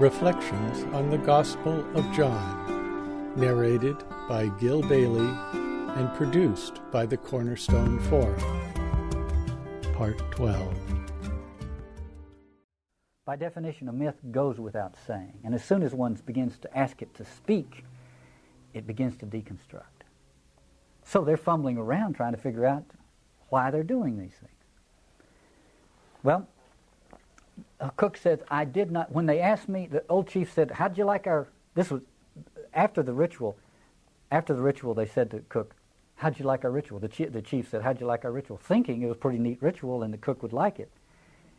Reflections on the Gospel of John, narrated by Gil Bailie and produced by the Cornerstone Forum. Part 12. By definition, a myth goes without saying, and as soon as one begins to ask it to speak, it begins to deconstruct. So they're fumbling around trying to figure out why they're doing these things. Well, Cook said, I did not, when they asked me, the old chief said, How'd you like our, this was after the ritual, after the ritual, they said to Cook, How'd you like our ritual? The chief, the chief said, How'd you like our ritual? Thinking it was a pretty neat ritual and the cook would like it.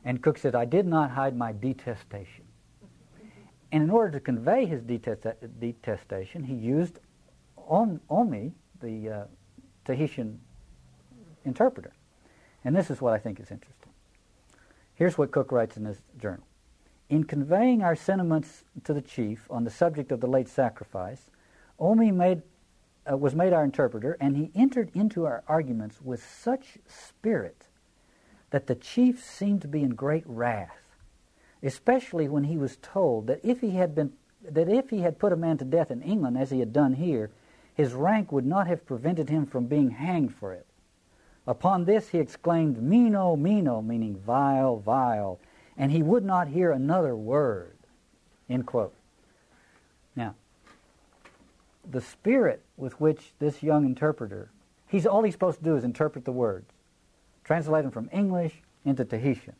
And Cook said, I did not hide my detestation. And in order to convey his detestation, he used Omai, the uh, Tahitian interpreter. And this is what I think is interesting. Here's what Cook writes in his journal. In conveying our sentiments to the chief on the subject of the late sacrifice, Omai made, uh, was made our interpreter, and he entered into our arguments with such spirit that the chief seemed to be in great wrath, especially when he was told that if he had been that if he had put a man to death in England as he had done here, his rank would not have prevented him from being hanged for it. Upon this he exclaimed, Meno, Meno, meaning vile, vile, and he would not hear another word. End quote. Now, the spirit with which this young interpreter, he's all he's supposed to do is interpret the words, translate them from English into Tahitian.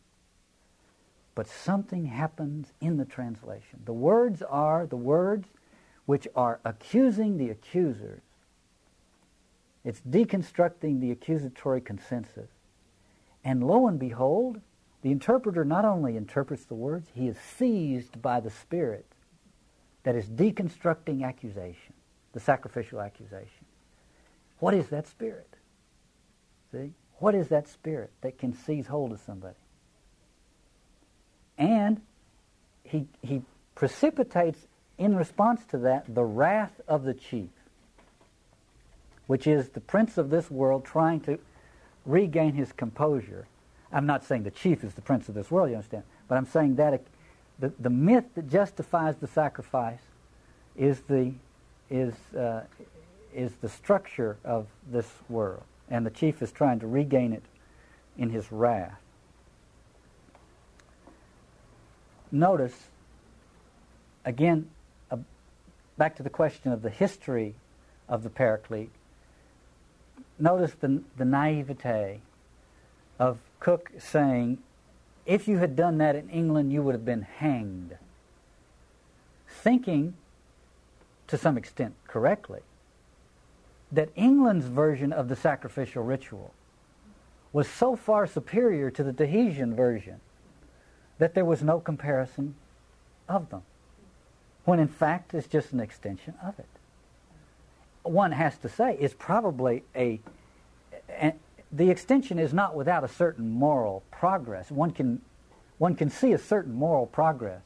But something happens in the translation. The words are the words which are accusing the accusers it's deconstructing the accusatory consensus. And lo and behold, the interpreter not only interprets the words, he is seized by the Spirit that is deconstructing accusation, the sacrificial accusation. What is that Spirit? See? What is that Spirit that can seize hold of somebody? And he, he precipitates in response to that the wrath of the chief which is the prince of this world trying to regain his composure. I'm not saying the chief is the prince of this world, you understand, but I'm saying that the, the myth that justifies the sacrifice is the, is, uh, is the structure of this world, and the chief is trying to regain it in his wrath. Notice, again, uh, back to the question of the history of the Paraclete, notice the, the naivete of Cook saying, if you had done that in England, you would have been hanged. Thinking, to some extent correctly, that England's version of the sacrificial ritual was so far superior to the Tahitian version that there was no comparison of them, when in fact it's just an extension of it one has to say is probably a, a, the extension is not without a certain moral progress. One can one can see a certain moral progress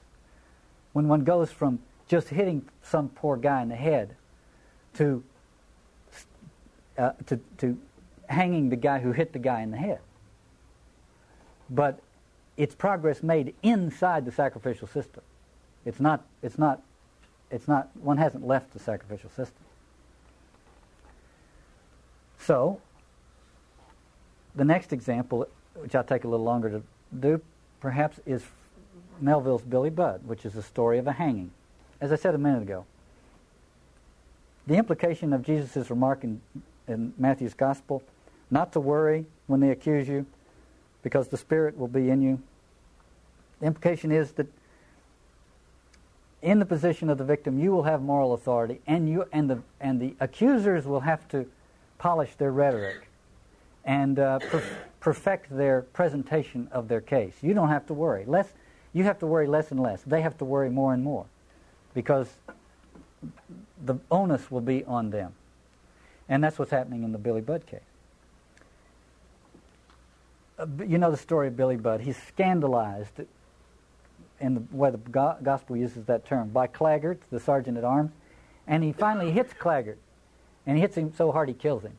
when one goes from just hitting some poor guy in the head to uh, to to hanging the guy who hit the guy in the head. But it's progress made inside the sacrificial system. It's not it's not it's not one hasn't left the sacrificial system. So, the next example, which I'll take a little longer to do, perhaps, is Melville's Billy Budd, which is the story of a hanging. As I said a minute ago, the implication of Jesus' remark in, in Matthew's Gospel, not to worry when they accuse you, because the Spirit will be in you. The implication is that in the position of the victim, you will have moral authority, and you and the and the accusers will have to polish their rhetoric and uh, per- perfect their presentation of their case. You don't have to worry. Less, you have to worry less and less. They have to worry more and more because the onus will be on them. And that's what's happening in the Billy Budd case. Uh, you know the story of Billy Budd. He's scandalized in the way the go- gospel uses that term by Claggart, the sergeant at arms, and he finally hits Claggart and he hits him so hard he kills him.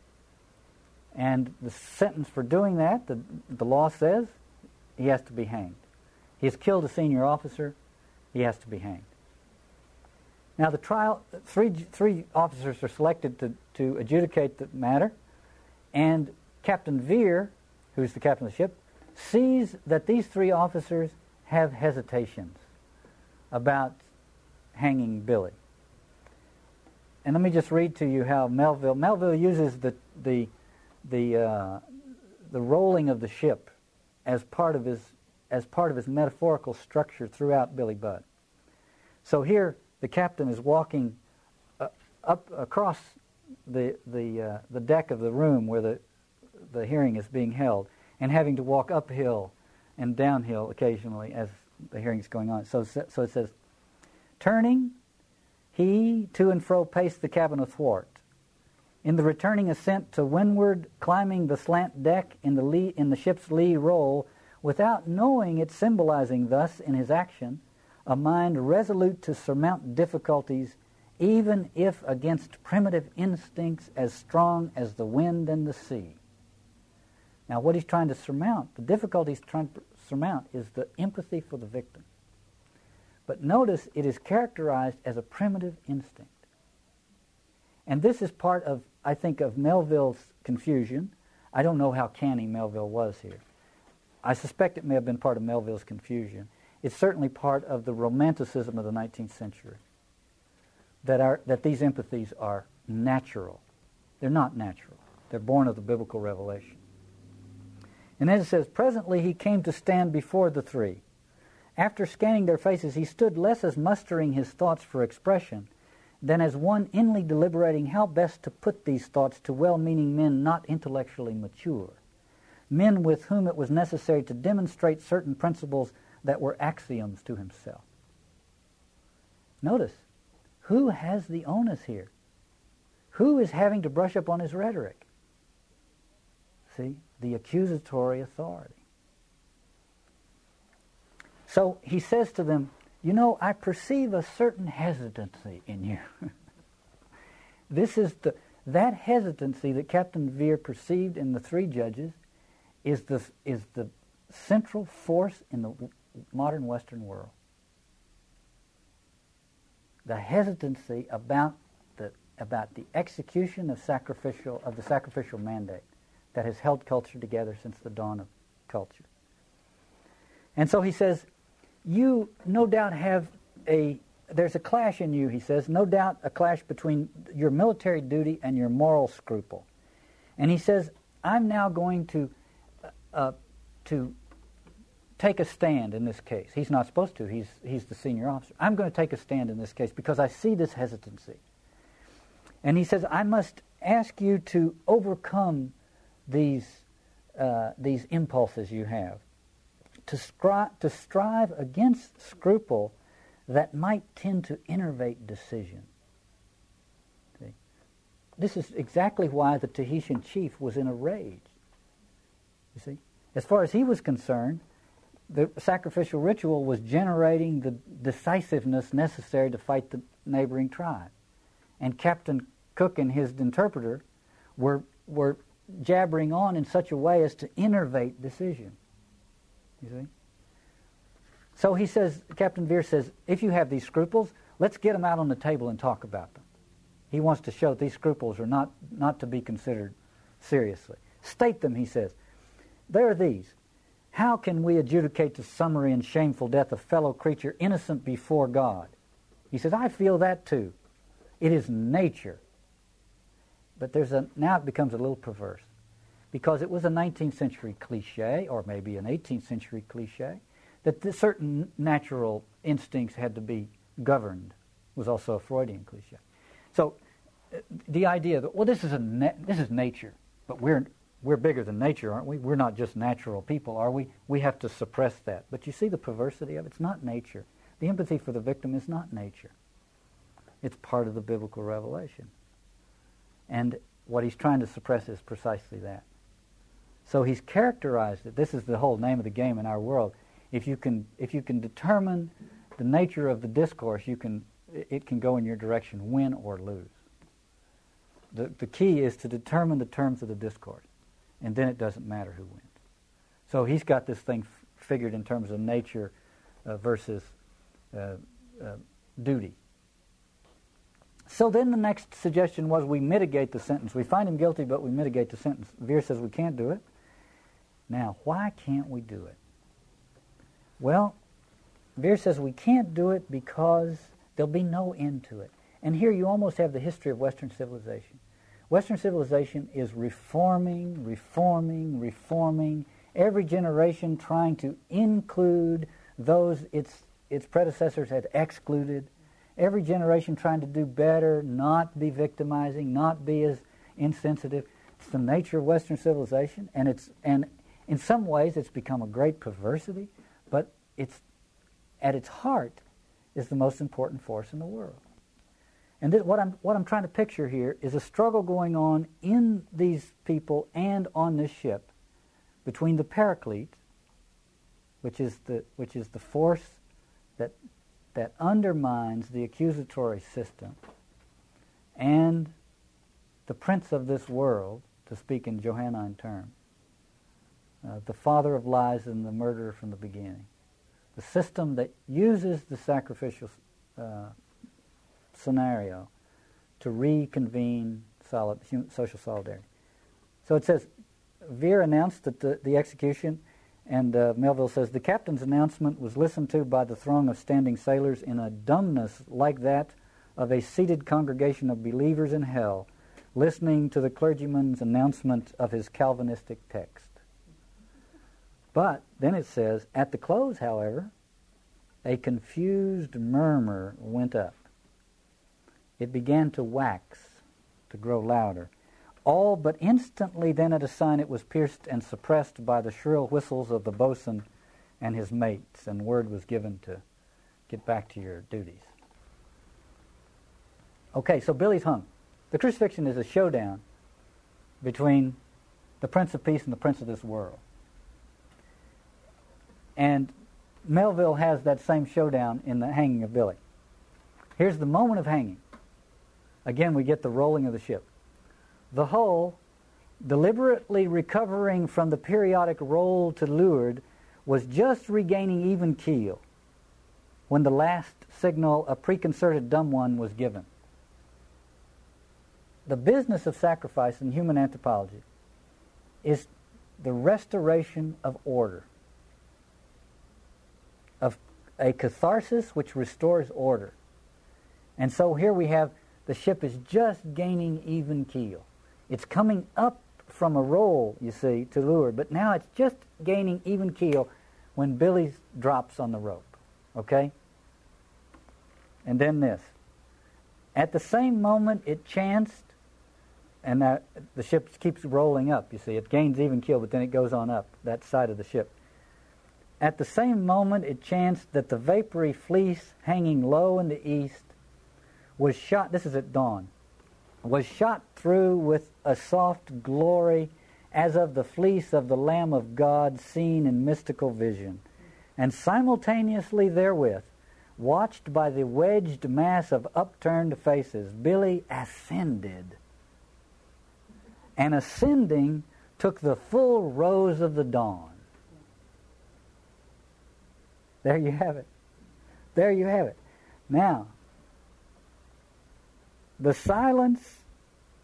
And the sentence for doing that, the, the law says, he has to be hanged. He has killed a senior officer, he has to be hanged. Now, the trial, three, three officers are selected to, to adjudicate the matter, and Captain Vere, who's the captain of the ship, sees that these three officers have hesitations about hanging Billy. And let me just read to you how Melville Melville uses the the the uh, the rolling of the ship as part of his as part of his metaphorical structure throughout Billy Budd. So here the captain is walking uh, up across the the uh, the deck of the room where the the hearing is being held, and having to walk uphill and downhill occasionally as the hearing is going on. So so it says, turning, he to and fro paced the cabin athwart. In the returning ascent to windward, climbing the slant deck in the lee, in the ship's lee roll, without knowing it, symbolizing thus in his action a mind resolute to surmount difficulties, even if against primitive instincts as strong as the wind and the sea. Now, what he's trying to surmount, the difficulty he's trying to surmount, is the empathy for the victim. But notice it is characterized as a primitive instinct. And this is part of, I think, of Melville's confusion. I don't know how canny Melville was here. I suspect it may have been part of Melville's confusion. It's certainly part of the romanticism of the 19th century that, our, that these empathies are natural. They're not natural, they're born of the biblical revelation. And then it says, Presently he came to stand before the three. After scanning their faces, he stood less as mustering his thoughts for expression than as one inly deliberating how best to put these thoughts to well meaning men not intellectually mature men with whom it was necessary to demonstrate certain principles that were axioms to himself. Notice, who has the onus here? Who is having to brush up on his rhetoric? See, the accusatory authority. So he says to them, You know, I perceive a certain hesitancy in you. this is the, that hesitancy that Captain Vere perceived in the three judges is the, is the central force in the modern Western world. The hesitancy about the, about the execution of sacrificial of the sacrificial mandate that has held culture together since the dawn of culture. And so he says, you no doubt have a there's a clash in you, he says, no doubt a clash between your military duty and your moral scruple. And he says, I'm now going to uh, to take a stand in this case. He's not supposed to. He's, he's the senior officer. I'm going to take a stand in this case because I see this hesitancy. And he says, I must ask you to overcome these, uh, these impulses you have, to, scri- to strive against scruple that might tend to innervate decision. See? This is exactly why the Tahitian chief was in a rage. You see? As far as he was concerned, the sacrificial ritual was generating the decisiveness necessary to fight the neighboring tribe. And Captain Cook and his interpreter were, were jabbering on in such a way as to innervate decision. You see? So he says, Captain Vere says, if you have these scruples, let's get them out on the table and talk about them. He wants to show that these scruples are not, not to be considered seriously. State them, he says. There are these. How can we adjudicate the summary and shameful death of fellow creature innocent before God? He says, I feel that too. It is nature. But there's a now it becomes a little perverse. Because it was a 19th century cliche, or maybe an 18th century cliche, that certain natural instincts had to be governed was also a Freudian cliche. So uh, the idea that well this is a na- this is nature, but we're we're bigger than nature, aren't we? We're not just natural people, are we? We have to suppress that. But you see the perversity of it? It's not nature. The empathy for the victim is not nature. It's part of the biblical revelation. And what he's trying to suppress is precisely that. So he's characterized it. This is the whole name of the game in our world. If you can, if you can determine the nature of the discourse, you can, it can go in your direction, win or lose. The, the key is to determine the terms of the discourse and then it doesn't matter who wins. So he's got this thing f- figured in terms of nature uh, versus uh, uh, duty. So then the next suggestion was we mitigate the sentence. We find him guilty, but we mitigate the sentence. Vere says we can't do it. Now, why can't we do it? Well, Vere says we can't do it because there'll be no end to it. And here you almost have the history of Western civilization. Western civilization is reforming, reforming, reforming, every generation trying to include those its, its predecessors had excluded every generation trying to do better, not be victimizing, not be as insensitive. It's the nature of Western civilization, and it's and in some ways it's become a great perversity, but it's at its heart is the most important force in the world. And this, what I'm what I'm trying to picture here is a struggle going on in these people and on this ship between the Paraclete, which is the which is the force that that undermines the accusatory system and the prince of this world, to speak in Johannine terms, uh, the father of lies and the murderer from the beginning, the system that uses the sacrificial uh, scenario to reconvene solid, social solidarity. So it says, Vere announced that the, the execution and uh, Melville says the captain's announcement was listened to by the throng of standing sailors in a dumbness like that of a seated congregation of believers in hell, listening to the clergyman's announcement of his Calvinistic text. But then it says, at the close, however, a confused murmur went up. It began to wax, to grow louder. All but instantly then at a sign it was pierced and suppressed by the shrill whistles of the boatswain and his mates, and word was given to get back to your duties. Okay, so Billy's hung. The crucifixion is a showdown between the Prince of Peace and the Prince of this world. And Melville has that same showdown in the hanging of Billy. Here's the moment of hanging. Again, we get the rolling of the ship the hull, deliberately recovering from the periodic roll to leeward, was just regaining even keel when the last signal, a preconcerted dumb one, was given. The business of sacrifice in human anthropology is the restoration of order, of a catharsis which restores order. And so here we have the ship is just gaining even keel. It's coming up from a roll, you see, to leeward, but now it's just gaining even keel when Billy drops on the rope. Okay? And then this. At the same moment it chanced, and that, the ship keeps rolling up, you see. It gains even keel, but then it goes on up, that side of the ship. At the same moment it chanced that the vapory fleece hanging low in the east was shot, this is at dawn, was shot through with a soft glory as of the fleece of the Lamb of God seen in mystical vision. And simultaneously therewith, watched by the wedged mass of upturned faces, Billy ascended. And ascending took the full rose of the dawn. There you have it. There you have it. Now, the silence,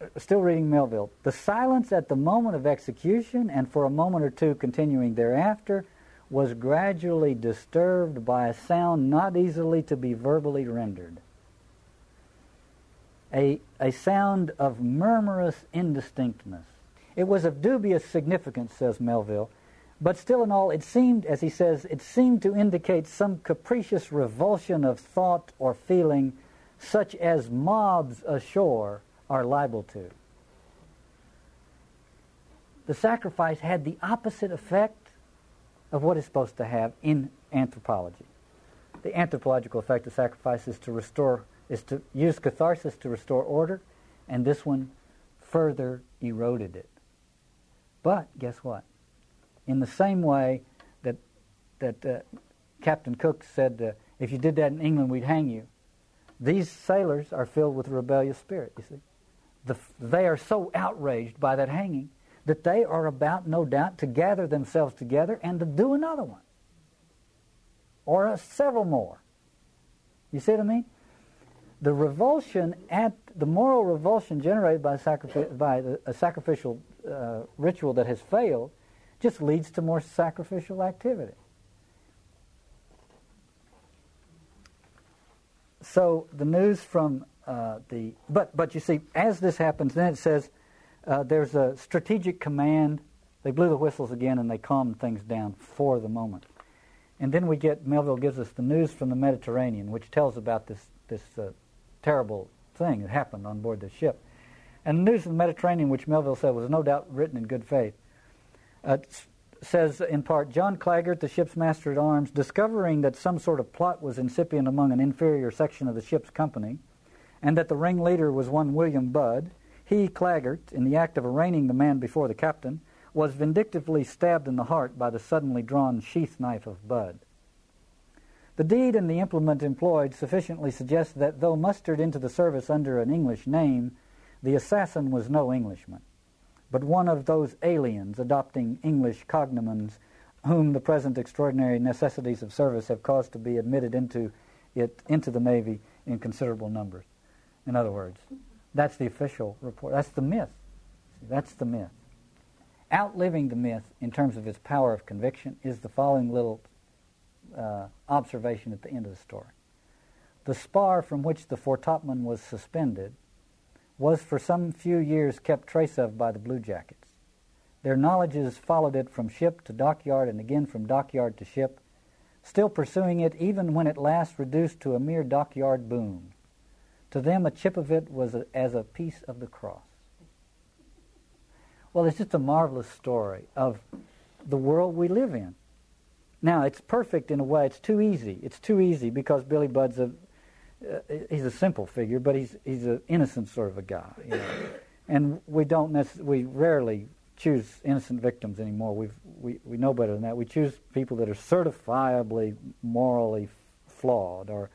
uh, still reading Melville, the silence at the moment of execution and for a moment or two continuing thereafter was gradually disturbed by a sound not easily to be verbally rendered. A, a sound of murmurous indistinctness. It was of dubious significance, says Melville, but still in all, it seemed, as he says, it seemed to indicate some capricious revulsion of thought or feeling such as mobs ashore are liable to. The sacrifice had the opposite effect of what it's supposed to have in anthropology. The anthropological effect of sacrifice is to restore, is to use catharsis to restore order, and this one further eroded it. But guess what? In the same way that that uh, Captain Cook said, uh, if you did that in England, we'd hang you. These sailors are filled with a rebellious spirit, you see. The, they are so outraged by that hanging that they are about, no doubt, to gather themselves together and to do another one or uh, several more. You see what I mean? The revulsion at the moral revulsion generated by, by a sacrificial uh, ritual that has failed just leads to more sacrificial activity. So the news from uh, the but but you see, as this happens, then it says uh, there's a strategic command. They blew the whistles again and they calmed things down for the moment. And then we get Melville gives us the news from the Mediterranean, which tells about this this uh, terrible thing that happened on board the ship. And the news from the Mediterranean, which Melville said was no doubt written in good faith, uh, says in part John Claggart, the ship's master at arms, discovering that some sort of plot was incipient among an inferior section of the ship's company, and that the ringleader was one William Budd, he, Claggart, in the act of arraigning the man before the captain, was vindictively stabbed in the heart by the suddenly drawn sheath knife of Budd. The deed and the implement employed sufficiently suggest that though mustered into the service under an English name, the assassin was no Englishman but one of those aliens adopting English cognomens whom the present extraordinary necessities of service have caused to be admitted into it into the Navy in considerable numbers. In other words, that's the official report. That's the myth. That's the myth. Outliving the myth in terms of its power of conviction is the following little uh, observation at the end of the story. The spar from which the foretopman was suspended was for some few years kept trace of by the bluejackets. Their knowledges followed it from ship to dockyard and again from dockyard to ship, still pursuing it even when at last reduced to a mere dockyard boom. To them, a chip of it was a, as a piece of the cross. Well, it's just a marvelous story of the world we live in. Now, it's perfect in a way. It's too easy. It's too easy because Billy Budd's a uh, he's a simple figure, but he's he's an innocent sort of a guy. You know? and we don't necess- we rarely choose innocent victims anymore. we we we know better than that. We choose people that are certifiably morally flawed, or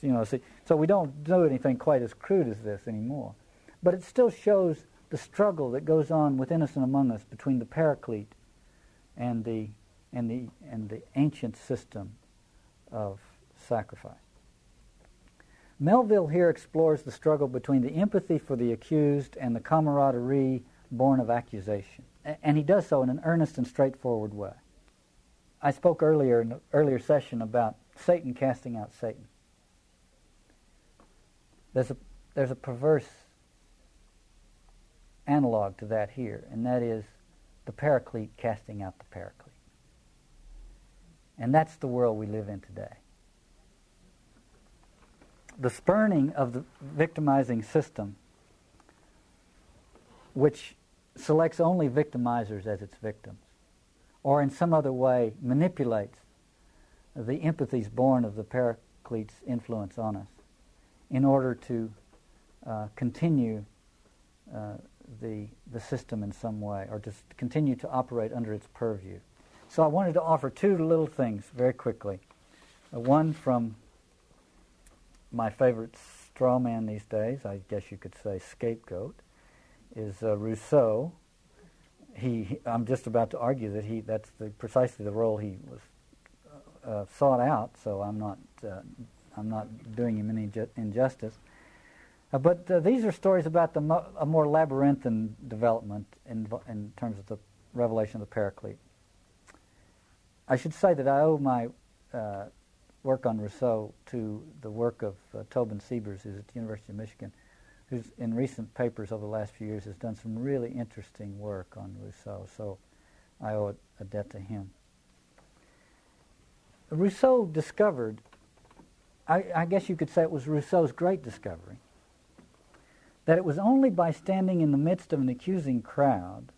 you know. See, so we don't do anything quite as crude as this anymore. But it still shows the struggle that goes on with innocent among us between the Paraclete and the and the and the ancient system of sacrifice. Melville here explores the struggle between the empathy for the accused and the camaraderie born of accusation. And he does so in an earnest and straightforward way. I spoke earlier in an earlier session about Satan casting out Satan. There's a, there's a perverse analog to that here, and that is the paraclete casting out the paraclete. And that's the world we live in today the spurning of the victimizing system, which selects only victimizers as its victims, or in some other way manipulates the empathies born of the Paraclete's influence on us in order to uh, continue uh, the, the system in some way, or to continue to operate under its purview. So I wanted to offer two little things very quickly. Uh, one from my favorite straw man these days, I guess you could say scapegoat, is uh, Rousseau. He, he, I'm just about to argue that he that's the, precisely the role he was uh, uh, sought out. So I'm not uh, I'm not doing him any ju- injustice. Uh, but uh, these are stories about the mo- a more labyrinthine development in in terms of the revelation of the Paraclete. I should say that I owe my work on Rousseau to the work of uh, Tobin Siebers, who's at the University of Michigan, who's in recent papers over the last few years has done some really interesting work on Rousseau. So I owe a debt to him. Rousseau discovered, I, I guess you could say it was Rousseau's great discovery, that it was only by standing in the midst of an accusing crowd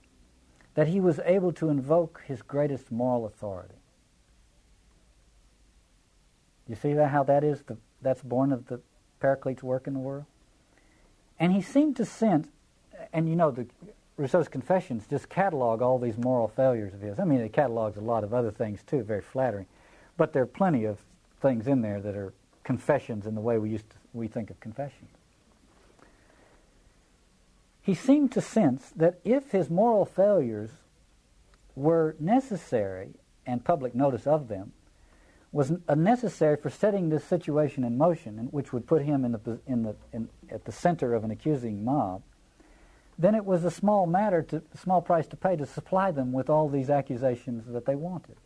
that he was able to invoke his greatest moral authority. You see that how that is the that's born of the Paraclete's work in the world? And he seemed to sense and you know the Rousseau's confessions just catalog all these moral failures of his. I mean it catalogs a lot of other things too, very flattering. But there are plenty of things in there that are confessions in the way we used to we think of confession. He seemed to sense that if his moral failures were necessary and public notice of them was necessary for setting this situation in motion, which would put him in the, in the, in, at the center of an accusing mob, then it was a small matter, to, small price to pay to supply them with all these accusations that they wanted.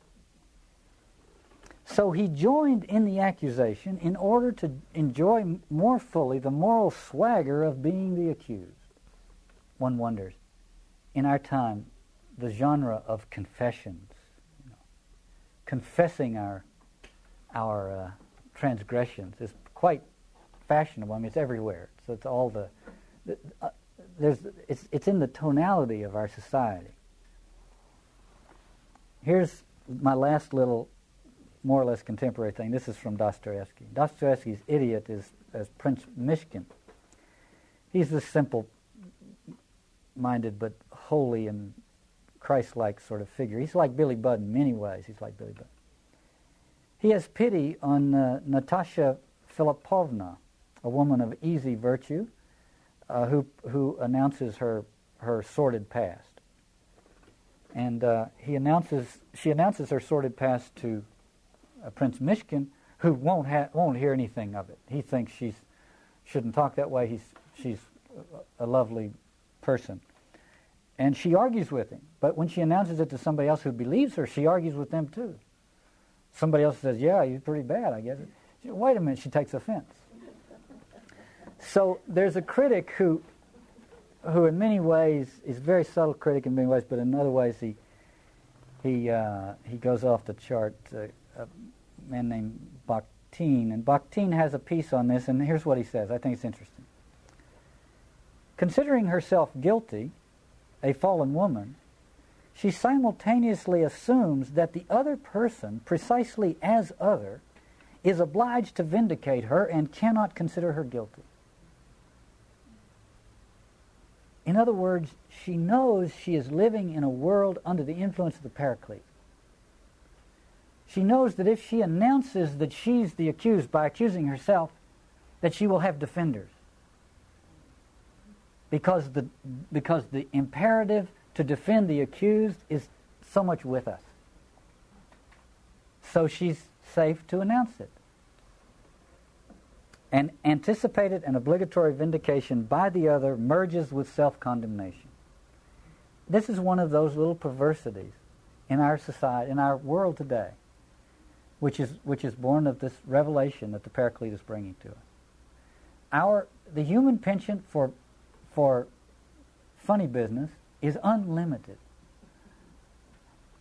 So he joined in the accusation in order to enjoy more fully the moral swagger of being the accused. One wonders, in our time, the genre of confessions, you know, confessing our our uh, transgressions is quite fashionable. I mean, it's everywhere. So it's all the, the uh, there's it's it's in the tonality of our society. Here's my last little, more or less contemporary thing. This is from Dostoevsky. Dostoevsky's idiot is as Prince Myshkin. He's this simple-minded but holy and Christ-like sort of figure. He's like Billy Budd in many ways. He's like Billy Budd. He has pity on uh, Natasha Filipovna, a woman of easy virtue, uh, who who announces her her sordid past. And uh, he announces she announces her sordid past to uh, Prince Myshkin, who won't ha- won't hear anything of it. He thinks she's shouldn't talk that way. He's she's a lovely person. And she argues with him. But when she announces it to somebody else who believes her, she argues with them too. Somebody else says, Yeah, he's pretty bad, I guess. Wait a minute, she takes offense. So there's a critic who, who in many ways is a very subtle critic in many ways, but in other ways he, he, uh, he goes off the chart. Uh, a man named Bakhtin, and Bakhtin has a piece on this, and here's what he says. I think it's interesting. Considering herself guilty, a fallen woman, she simultaneously assumes that the other person, precisely as other, is obliged to vindicate her and cannot consider her guilty. In other words, she knows she is living in a world under the influence of the Paraclete. She knows that if she announces that she's the accused by accusing herself, that she will have defenders. Because the, because the imperative to defend the accused is so much with us. So she's safe to announce it. An anticipated and obligatory vindication by the other merges with self condemnation. This is one of those little perversities in our society, in our world today, which is, which is born of this revelation that the Paraclete is bringing to us. Our, the human penchant for, for funny business is unlimited.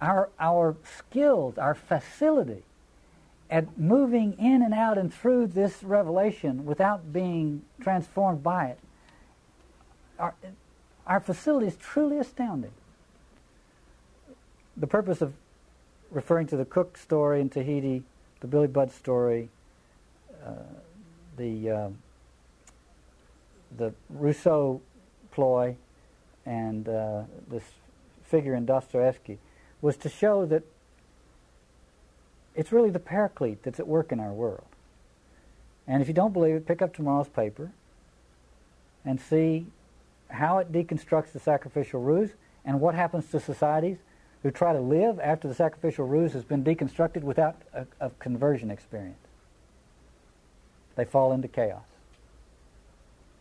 Our, our skills, our facility at moving in and out and through this revelation without being transformed by it, our, our facility is truly astounding. The purpose of referring to the Cook story in Tahiti, the Billy Budd story, uh, the uh, the Rousseau ploy, and uh, this figure in Dostoevsky was to show that it's really the paraclete that's at work in our world. And if you don't believe it, pick up tomorrow's paper and see how it deconstructs the sacrificial ruse and what happens to societies who try to live after the sacrificial ruse has been deconstructed without a, a conversion experience. They fall into chaos.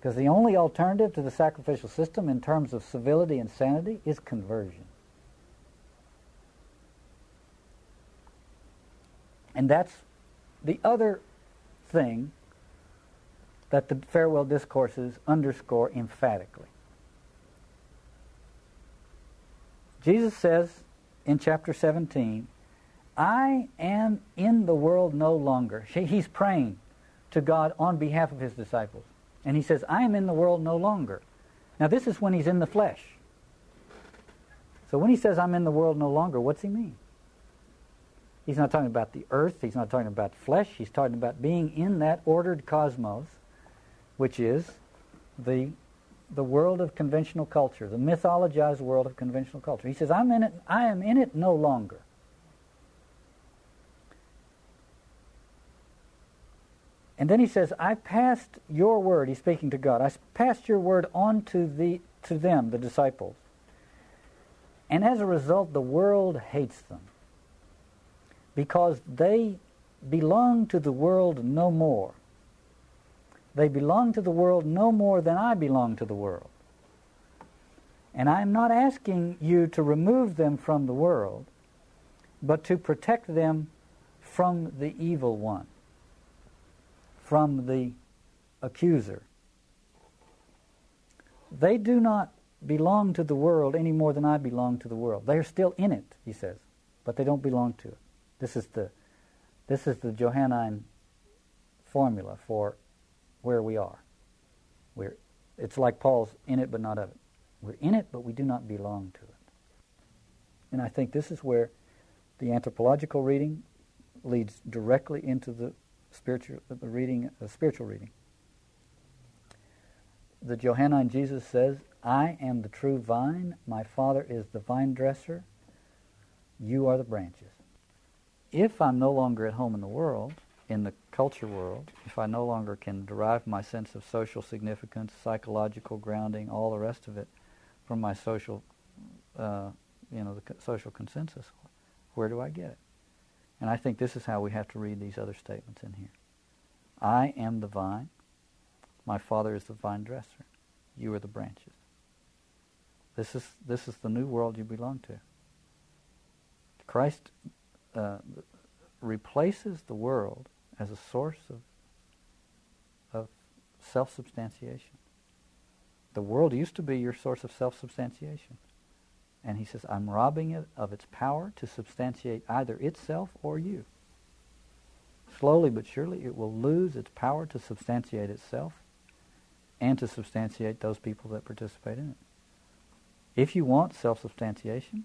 Because the only alternative to the sacrificial system in terms of civility and sanity is conversion. And that's the other thing that the farewell discourses underscore emphatically. Jesus says in chapter 17, I am in the world no longer. He's praying to God on behalf of his disciples. And he says, I am in the world no longer. Now, this is when he's in the flesh. So when he says, I'm in the world no longer, what's he mean? He's not talking about the earth. He's not talking about flesh. He's talking about being in that ordered cosmos, which is the, the world of conventional culture, the mythologized world of conventional culture. He says, I'm in it, I am in it no longer. And then he says, I passed your word, he's speaking to God, I passed your word on to, the, to them, the disciples. And as a result, the world hates them because they belong to the world no more. They belong to the world no more than I belong to the world. And I'm not asking you to remove them from the world, but to protect them from the evil one, from the accuser. They do not belong to the world any more than I belong to the world. They are still in it, he says, but they don't belong to it. This is the, this is the Johannine formula for where we are. We're, it's like Paul's in it but not of it. We're in it, but we do not belong to it. And I think this is where the anthropological reading leads directly into the spiritual the reading, the spiritual reading. The Johannine Jesus says, "I am the true vine. My Father is the vine dresser. You are the branches." If I'm no longer at home in the world, in the culture world, if I no longer can derive my sense of social significance, psychological grounding, all the rest of it from my social, uh, you know, the social consensus, where do I get it? And I think this is how we have to read these other statements in here. I am the vine. My Father is the vine dresser. You are the branches. This is, this is the new world you belong to. Christ uh, replaces the world as a source of, of self-substantiation. The world used to be your source of self-substantiation. And he says, I'm robbing it of its power to substantiate either itself or you. Slowly but surely, it will lose its power to substantiate itself and to substantiate those people that participate in it. If you want self-substantiation,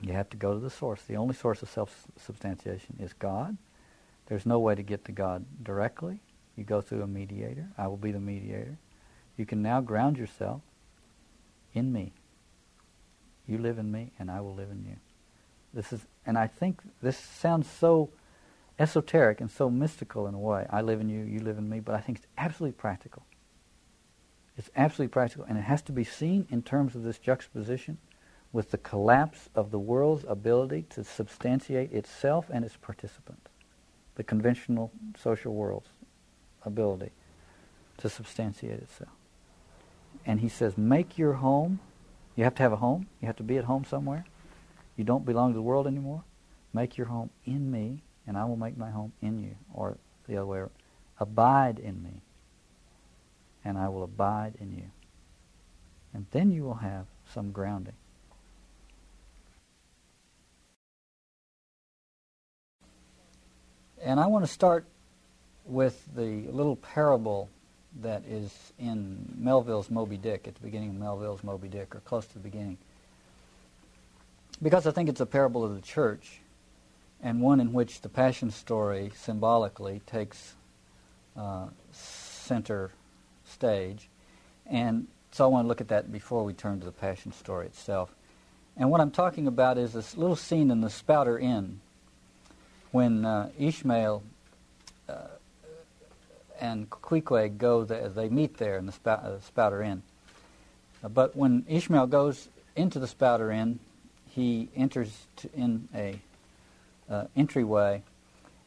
you have to go to the source. The only source of self-substantiation is God. There's no way to get to God directly. You go through a mediator. I will be the mediator. You can now ground yourself in me. You live in me, and I will live in you. This is, and I think this sounds so esoteric and so mystical in a way. I live in you, you live in me, but I think it's absolutely practical. It's absolutely practical, and it has to be seen in terms of this juxtaposition with the collapse of the world's ability to substantiate itself and its participants, the conventional social world's ability to substantiate itself. And he says, make your home you have to have a home. You have to be at home somewhere. You don't belong to the world anymore. Make your home in me, and I will make my home in you. Or the other way around. Abide in me, and I will abide in you. And then you will have some grounding. And I want to start with the little parable that is in Melville's Moby Dick, at the beginning of Melville's Moby Dick, or close to the beginning. Because I think it's a parable of the church, and one in which the Passion story symbolically takes uh, center stage. And so I want to look at that before we turn to the Passion story itself. And what I'm talking about is this little scene in the Spouter Inn when uh, Ishmael uh, and Queequeg go there, they meet there in the uh, Spouter Inn. But when Ishmael goes into the Spouter Inn, he enters in a uh, entryway,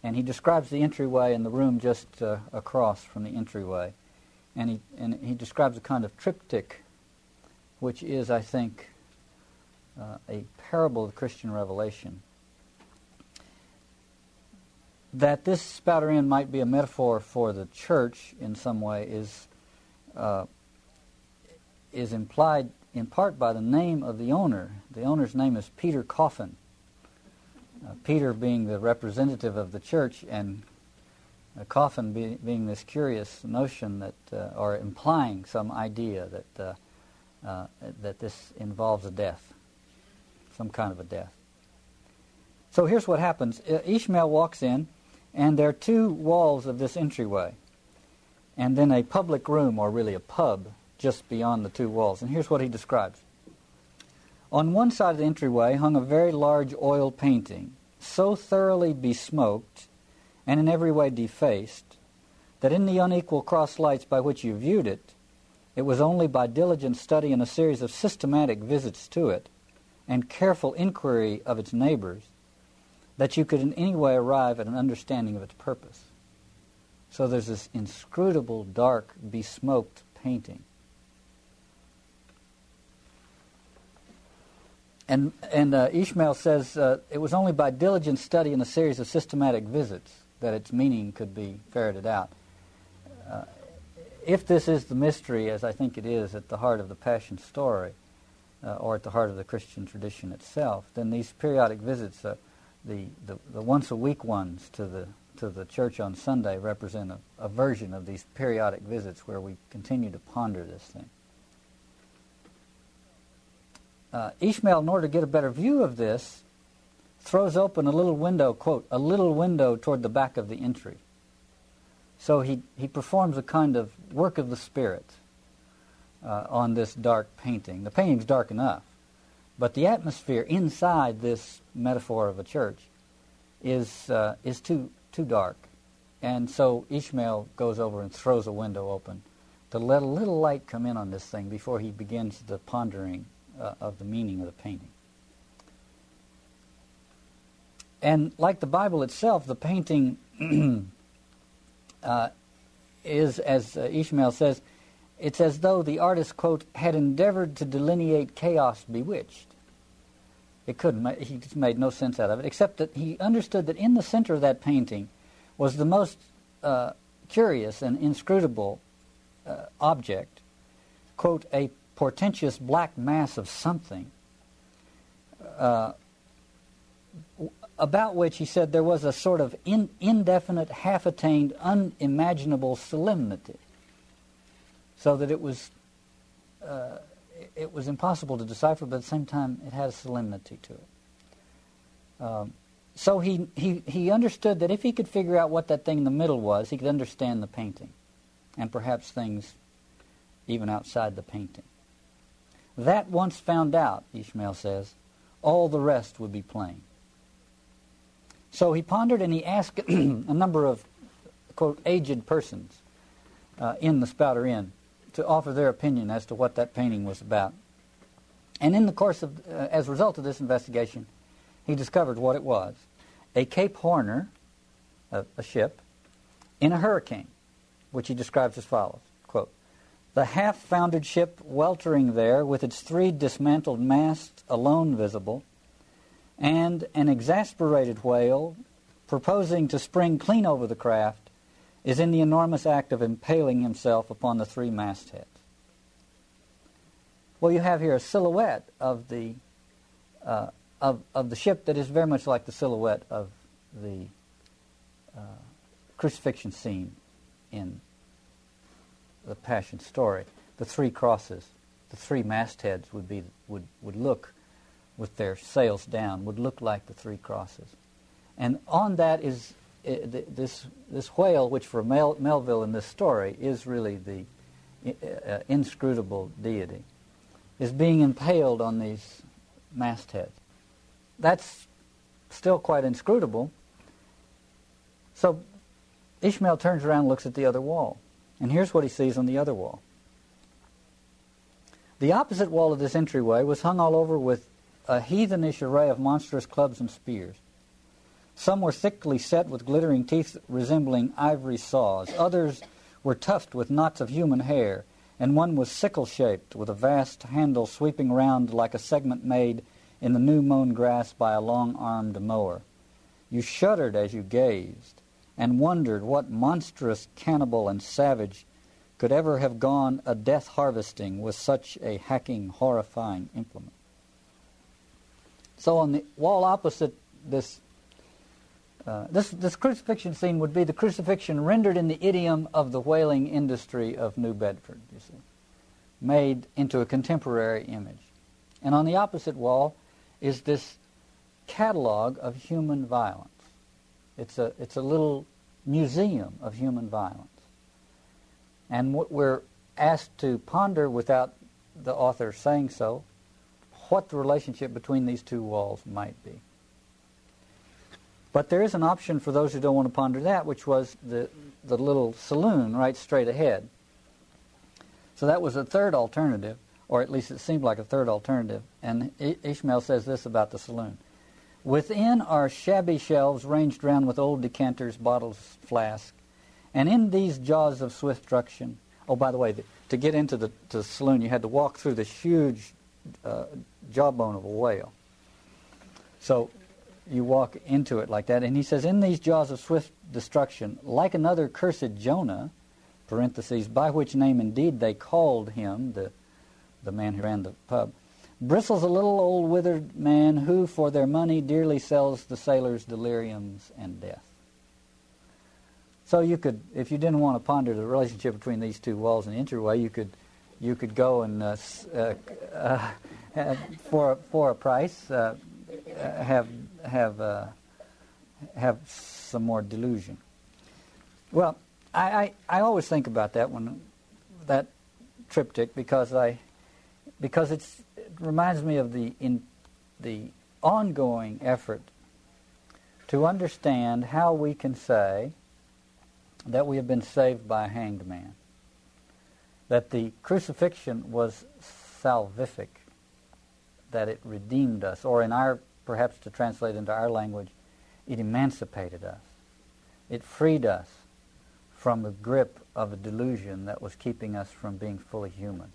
and he describes the entryway and the room just uh, across from the entryway, and he and he describes a kind of triptych, which is, I think, uh, a parable of Christian revelation that this Spouter Inn might be a metaphor for the church in some way is uh, is implied in part by the name of the owner. The owner's name is Peter Coffin. Uh, Peter being the representative of the church, and uh, Coffin be, being this curious notion that, uh, or implying some idea that uh, that this involves a death, some kind of a death. So here's what happens: Ishmael walks in and there are two walls of this entryway, and then a public room, or really a pub, just beyond the two walls. And here's what he describes. On one side of the entryway hung a very large oil painting, so thoroughly besmoked and in every way defaced that in the unequal cross lights by which you viewed it, it was only by diligent study and a series of systematic visits to it and careful inquiry of its neighbors that you could in any way arrive at an understanding of its purpose. So there's this inscrutable, dark, besmoked painting. And, and uh, Ishmael says uh, it was only by diligent study and a series of systematic visits that its meaning could be ferreted out. Uh, if this is the mystery, as I think it is, at the heart of the Passion story, uh, or at the heart of the Christian tradition itself, then these periodic visits, uh, the, the, the once a week ones to the, to the church on Sunday, represent a, a version of these periodic visits where we continue to ponder this thing. Uh, Ishmael, in order to get a better view of this, throws open a little window, quote, a little window toward the back of the entry. So he, he performs a kind of work of the Spirit uh, on this dark painting. The painting's dark enough, but the atmosphere inside this metaphor of a church is, uh, is too, too dark. And so Ishmael goes over and throws a window open to let a little light come in on this thing before he begins the pondering uh, of the meaning of the painting. And like the Bible itself, the painting uh, is, as uh, Ishmael says, it's as though the artist, quote, had endeavored to delineate chaos bewitched. It couldn't, he just made no sense out of it, except that he understood that in the center of that painting was the most uh, curious and inscrutable uh, object, quote, a portentous black mass of something, uh, about which he said there was a sort of in, indefinite, half attained, unimaginable solemnity. So that it was, uh, it was impossible to decipher, but at the same time it had a solemnity to it. Um, so he, he, he understood that if he could figure out what that thing in the middle was, he could understand the painting, and perhaps things even outside the painting. That once found out, Ishmael says, all the rest would be plain. So he pondered and he asked a number of, quote, aged persons uh, in the Spouter Inn to offer their opinion as to what that painting was about. And in the course of, uh, as a result of this investigation, he discovered what it was a Cape Horner, a, a ship, in a hurricane, which he describes as follows quote, The half foundered ship weltering there, with its three dismantled masts alone visible, and an exasperated whale, proposing to spring clean over the craft, is in the enormous act of impaling himself upon the three mastheads. Well, you have here a silhouette of the uh, of of the ship that is very much like the silhouette of the uh, crucifixion scene in the Passion story. The three crosses, the three mastheads would be would would look with their sails down would look like the three crosses. And on that is this, this whale, which for Mel, Melville in this story is really the uh, inscrutable deity, is being impaled on these mastheads. That's still quite inscrutable. So Ishmael turns around and looks at the other wall. And here's what he sees on the other wall. The opposite wall of this entryway was hung all over with a heathenish array of monstrous clubs and spears. Some were thickly set with glittering teeth resembling ivory saws. Others were tufted with knots of human hair, and one was sickle shaped with a vast handle sweeping round like a segment made in the new mown grass by a long armed mower. You shuddered as you gazed, and wondered what monstrous cannibal and savage could ever have gone a death harvesting with such a hacking, horrifying implement. So on the wall opposite this, uh, this, this crucifixion scene would be the crucifixion rendered in the idiom of the whaling industry of New Bedford, you see, made into a contemporary image. And on the opposite wall is this catalog of human violence. It's a, it's a little museum of human violence. And what we're asked to ponder without the author saying so what the relationship between these two walls might be. But there is an option for those who don't want to ponder that, which was the, the little saloon right straight ahead. So that was a third alternative, or at least it seemed like a third alternative. And Ishmael says this about the saloon. Within are shabby shelves ranged round with old decanters, bottles, flasks. And in these jaws of swift destruction, oh, by the way, to get into the, the saloon, you had to walk through this huge uh, jawbone of a whale. So you walk into it like that. And he says, In these jaws of swift destruction, like another cursed Jonah, parentheses, by which name indeed they called him, the, the man who ran the pub, Bristles a little old withered man who, for their money, dearly sells the sailors deliriums and death. So you could, if you didn't want to ponder the relationship between these two walls and the entryway, you could, you could go and uh, uh, uh, for for a price uh, have have uh, have some more delusion. Well, I, I, I always think about that one, that triptych because I because it's reminds me of the in the ongoing effort to understand how we can say that we have been saved by a hanged man. That the crucifixion was salvific, that it redeemed us, or in our, perhaps to translate into our language, it emancipated us. It freed us from the grip of a delusion that was keeping us from being fully human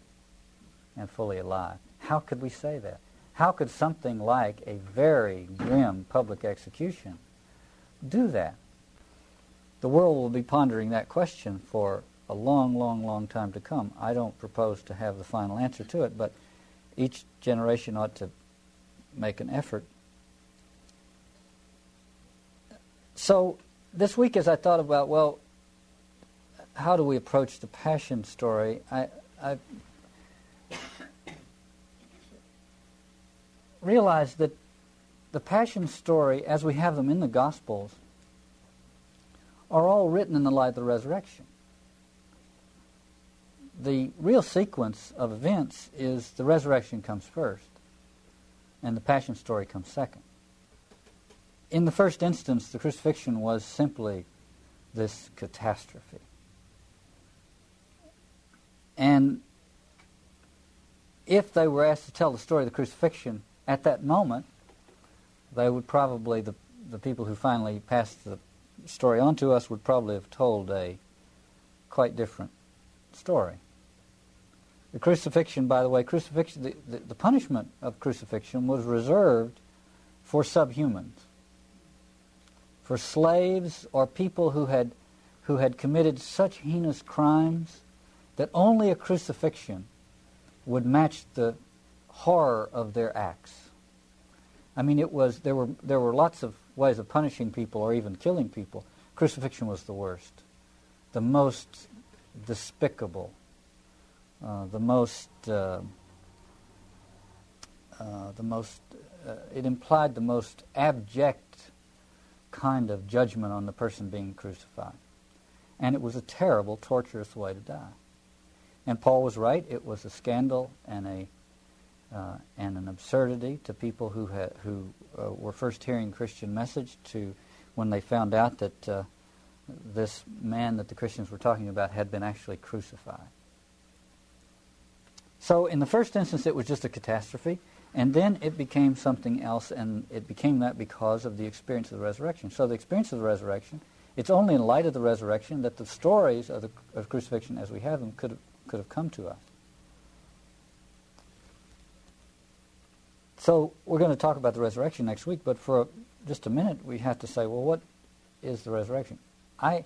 and fully alive. How could we say that? How could something like a very grim public execution do that? The world will be pondering that question for a long, long, long time to come. I don't propose to have the final answer to it, but each generation ought to make an effort. So this week, as I thought about, well, how do we approach the passion story? I, I realize that the Passion story, as we have them in the Gospels, are all written in the light of the resurrection. The real sequence of events is the resurrection comes first, and the Passion story comes second. In the first instance, the crucifixion was simply this catastrophe. And if they were asked to tell the story of the crucifixion at that moment, they would probably, the, the people who finally passed the story on to us would probably have told a quite different story. The crucifixion, by the way, crucifixion, the, the, the punishment of crucifixion was reserved for subhumans, for slaves or people who had, who had committed such heinous crimes that only a crucifixion would match the horror of their acts. I mean, it was there were there were lots of ways of punishing people or even killing people. Crucifixion was the worst, the most despicable, uh, the most uh, uh, the most. Uh, it implied the most abject kind of judgment on the person being crucified, and it was a terrible, torturous way to die. And Paul was right; it was a scandal and a uh, and an absurdity to people who who uh, were first hearing Christian message to when they found out that uh, this man that the Christians were talking about had been actually crucified. So in the first instance, it was just a catastrophe, and then it became something else, and it became that because of the experience of the resurrection. So the experience of the resurrection, it's only in light of the resurrection that the stories of the of crucifixion as we have them could have, could have come to us. So we're going to talk about the resurrection next week, but for just a minute we have to say, well, what is the resurrection? I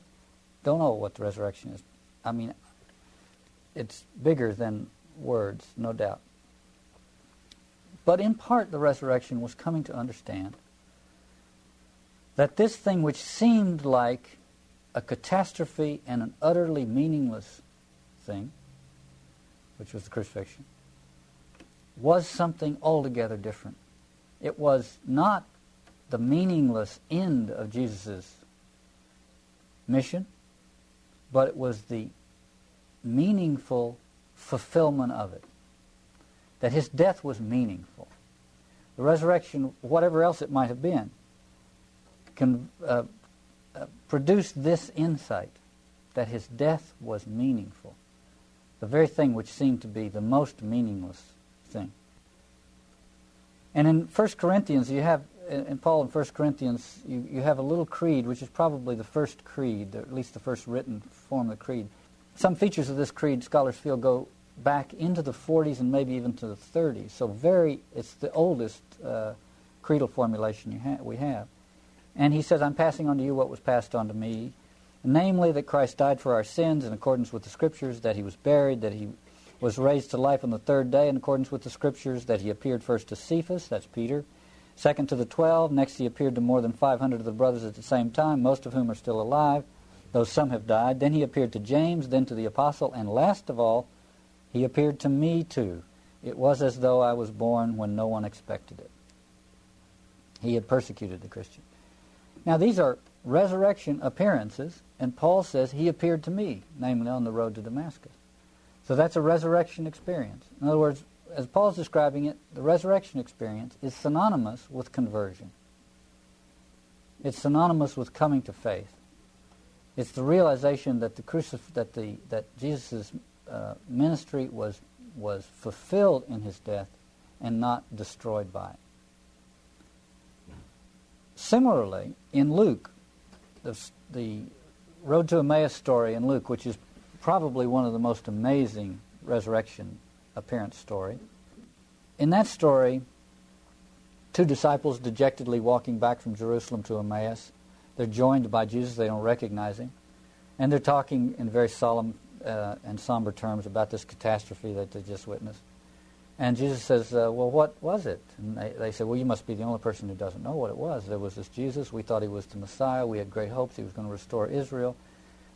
don't know what the resurrection is. I mean, it's bigger than words, no doubt. But in part, the resurrection was coming to understand that this thing which seemed like a catastrophe and an utterly meaningless thing, which was the crucifixion, was something altogether different. It was not the meaningless end of Jesus' mission, but it was the meaningful fulfillment of it. That his death was meaningful. The resurrection, whatever else it might have been, can uh, uh, produce this insight that his death was meaningful. The very thing which seemed to be the most meaningless thing. And in 1 Corinthians, you have in Paul in 1 Corinthians, you, you have a little creed, which is probably the first creed, or at least the first written form of the creed. Some features of this creed, scholars feel, go back into the 40s and maybe even to the 30s. So very, it's the oldest uh, creedal formulation ha- we have. And he says, I'm passing on to you what was passed on to me, namely that Christ died for our sins in accordance with the Scriptures, that he was buried, that he was raised to life on the third day in accordance with the Scriptures, that he appeared first to Cephas, that's Peter, second to the twelve, next he appeared to more than 500 of the brothers at the same time, most of whom are still alive, though some have died. Then he appeared to James, then to the apostle, and last of all, he appeared to me too. It was as though I was born when no one expected it. He had persecuted the Christian. Now, these are resurrection appearances, and Paul says he appeared to me, namely on the road to Damascus. So that's a resurrection experience. In other words, as Paul's describing it, the resurrection experience is synonymous with conversion. It's synonymous with coming to faith. It's the realization that the crucif- that the that Jesus' uh, ministry was was fulfilled in his death and not destroyed by it. Similarly, in Luke, the, the Road to Emmaus story in Luke, which is probably one of the most amazing resurrection appearance story. In that story, two disciples dejectedly walking back from Jerusalem to Emmaus. They're joined by Jesus. They don't recognize him. And they're talking in very solemn uh, and somber terms about this catastrophe that they just witnessed. And Jesus says, uh, Well, what was it? And they, they said, Well, you must be the only person who doesn't know what it was. There was this Jesus. We thought he was the Messiah. We had great hopes he was going to restore Israel.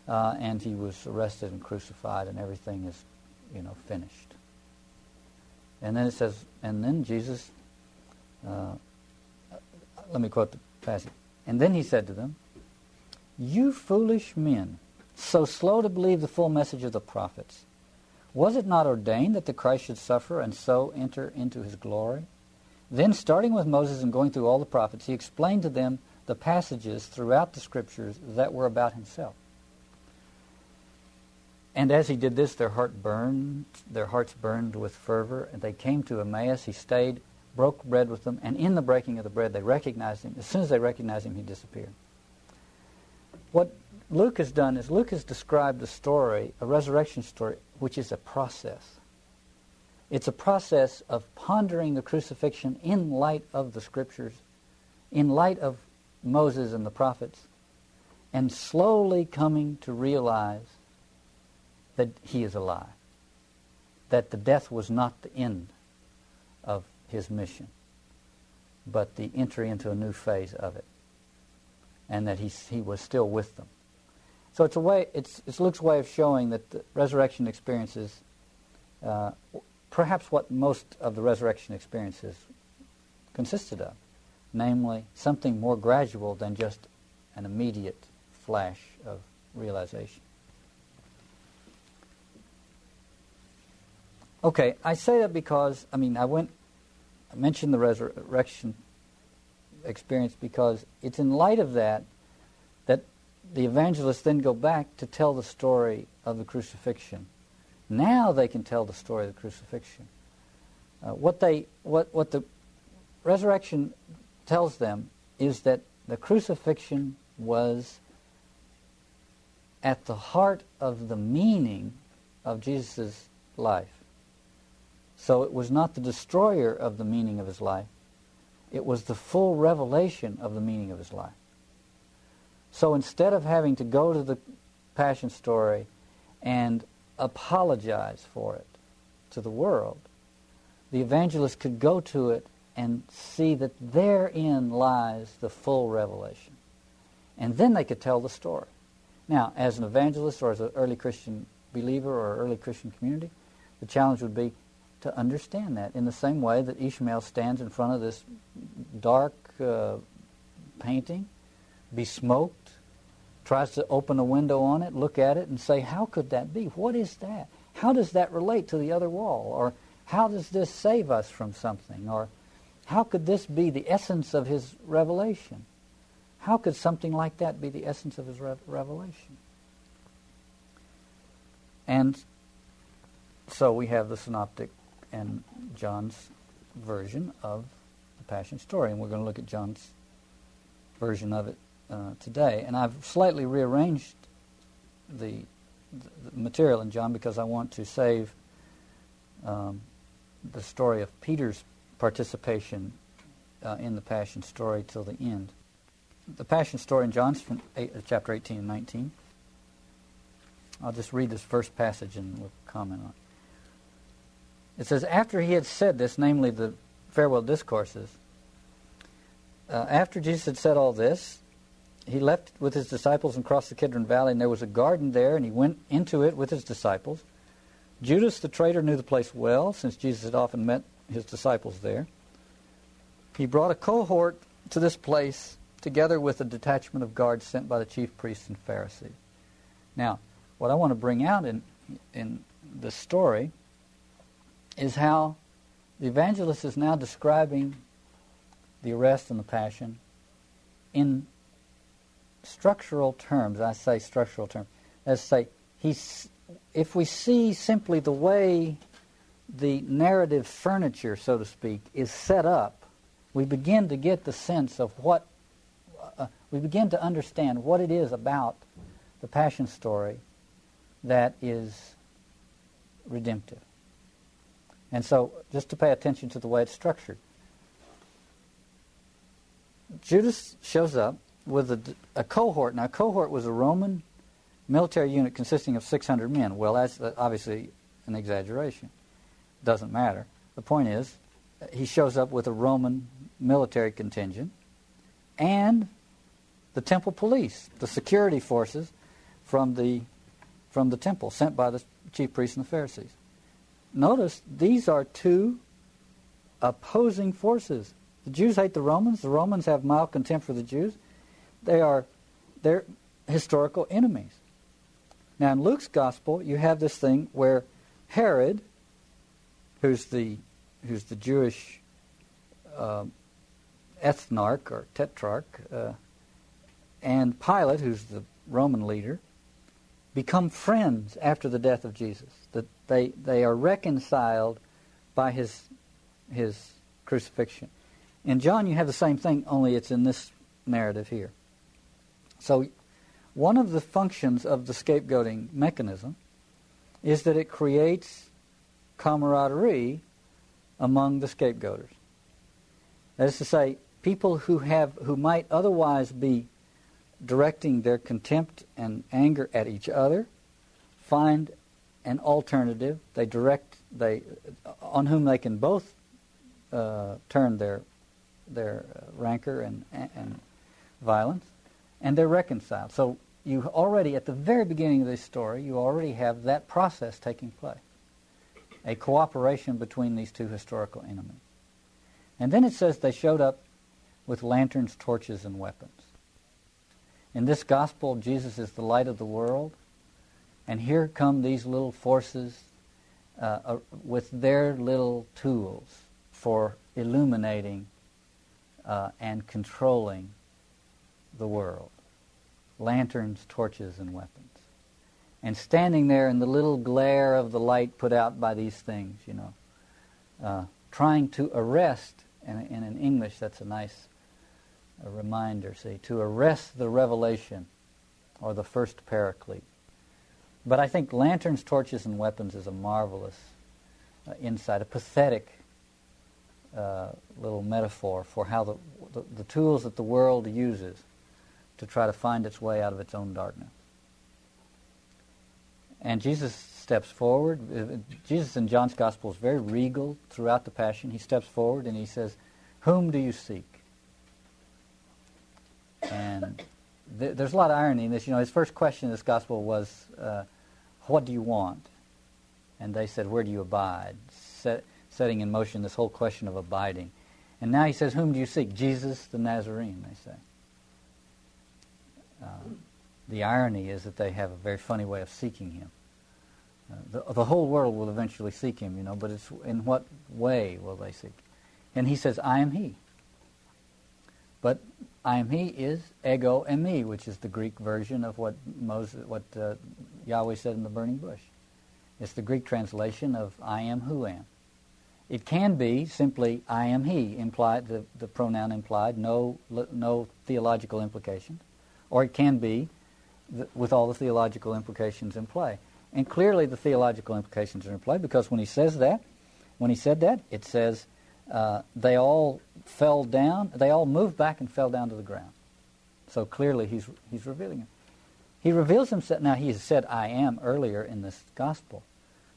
Uh, and he was arrested and crucified, and everything is, you know, finished. And then it says, And then Jesus, uh, let me quote the passage. And then he said to them, You foolish men, so slow to believe the full message of the prophets. Was it not ordained that the Christ should suffer and so enter into his glory? Then, starting with Moses and going through all the prophets, he explained to them the passages throughout the scriptures that were about himself. And as he did this, their heart burned, their hearts burned with fervor, and they came to Emmaus. He stayed, broke bread with them, and in the breaking of the bread, they recognized him. As soon as they recognized him, he disappeared. What Luke has done is Luke has described a story, a resurrection story, which is a process. It's a process of pondering the crucifixion in light of the scriptures, in light of Moses and the prophets, and slowly coming to realize that he is alive, that the death was not the end of his mission, but the entry into a new phase of it, and that he, he was still with them. So it's a way. It's, it's Luke's way of showing that the resurrection experiences, uh, perhaps what most of the resurrection experiences consisted of, namely something more gradual than just an immediate flash of realization. Okay, I say that because I mean I went I mentioned the resurrection experience because it's in light of that that the evangelists then go back to tell the story of the crucifixion. Now they can tell the story of the crucifixion. Uh, what they what what the resurrection tells them is that the crucifixion was at the heart of the meaning of Jesus' life. So it was not the destroyer of the meaning of his life. It was the full revelation of the meaning of his life. So instead of having to go to the Passion story and apologize for it to the world, the evangelist could go to it and see that therein lies the full revelation. And then they could tell the story. Now, as an evangelist or as an early Christian believer or early Christian community, the challenge would be to understand that in the same way that Ishmael stands in front of this dark uh, painting, besmoked, tries to open a window on it, look at it, and say, How could that be? What is that? How does that relate to the other wall? Or how does this save us from something? Or how could this be the essence of his revelation? How could something like that be the essence of his re- revelation? And so we have the synoptic and John's version of the Passion story, and we're going to look at John's version of it uh, today. And I've slightly rearranged the, the, material in John because I want to save um, the story of Peter's participation uh, in the Passion story till the end. The Passion story in John's from eight, uh, chapter 18 and 19. I'll just read this first passage and we'll comment on it. It says, After he had said this, namely the farewell discourses, uh, after Jesus had said all this, he left with his disciples and crossed the Kidron Valley, and there was a garden there, and he went into it with his disciples. Judas the traitor knew the place well, since Jesus had often met his disciples there. He brought a cohort to this place together with a detachment of guards sent by the chief priests and Pharisees. Now, what I want to bring out in, in the story is how the evangelist is now describing the arrest and the passion in structural terms. I say structural terms. Let's say he's, if we see simply the way the narrative furniture, so to speak, is set up, we begin to get the sense of what, uh, we begin to understand what it is about the Passion story that is redemptive. And so, just to pay attention to the way it's structured. Judas shows up with a, a cohort. Now, a cohort was a Roman military unit consisting of 600 men. Well, that's uh, obviously an exaggeration. Doesn't matter. The point is, he shows up with a Roman military contingent and the temple police, the security forces from the from the temple sent by the chief priests and the Pharisees. Notice these are two opposing forces. The Jews hate the Romans. The Romans have mild contempt for the Jews. They are they're historical enemies. Now in Luke's gospel, you have this thing where Herod, who's the who's the Jewish uh, ethnarch or tetrarch, uh, and Pilate, who's the Roman leader, become friends after the death of Jesus. That they they are reconciled by his his crucifixion. In John, you have the same thing, only it's in this narrative here. So, one of the functions of the scapegoating mechanism is that it creates camaraderie among the scapegoaters. That is to say, people who have who might otherwise be directing their contempt and anger at each other find an alternative. They direct they on whom they can both uh, turn their their rancor and and violence, and they're reconciled. So you already, at the very beginning of this story, you already have that process taking place. A cooperation between these two historical enemies. And then it says they showed up with lanterns, torches, and weapons. In this gospel, Jesus is the light of the world. And here come these little forces uh, uh, with their little tools for illuminating uh, and controlling the world lanterns, torches, and weapons. And standing there in the little glare of the light put out by these things, you know, uh, trying to arrest, and, and, in English that's a nice uh, reminder, see, to arrest the revelation or the first paraclete. But I think lanterns, torches, and weapons is a marvelous uh, insight, a pathetic uh, little metaphor for how the, the, the tools that the world uses to try to find its way out of its own darkness. And Jesus steps forward. Uh, Jesus in John's Gospel is very regal throughout the Passion. He steps forward and he says, Whom do you seek? And th- there's a lot of irony in this. You know, his first question in this Gospel was, uh, What do you want? And they said, Where do you abide? Set, setting in motion this whole question of abiding. And now he says, Whom do you seek? Jesus the Nazarene, they say. Uh, the irony is that they have a very funny way of seeking him. Uh, the, the whole world will eventually seek him, you know, but it's in what way will they seek? And he says, I am he. But I am he is ego eimi, which is the Greek version of what Moses, what uh, Yahweh said in the burning bush. It's the Greek translation of I am who am. It can be simply I am he, implied the, the pronoun implied, no no theological implications, or it can be the, with all the theological implications in play. And clearly, the theological implications are in play because when he says that, when he said that, it says uh, they all fell down, they all moved back and fell down to the ground. So clearly, he's he's revealing it. He reveals himself. Now, he has said, I am earlier in this gospel.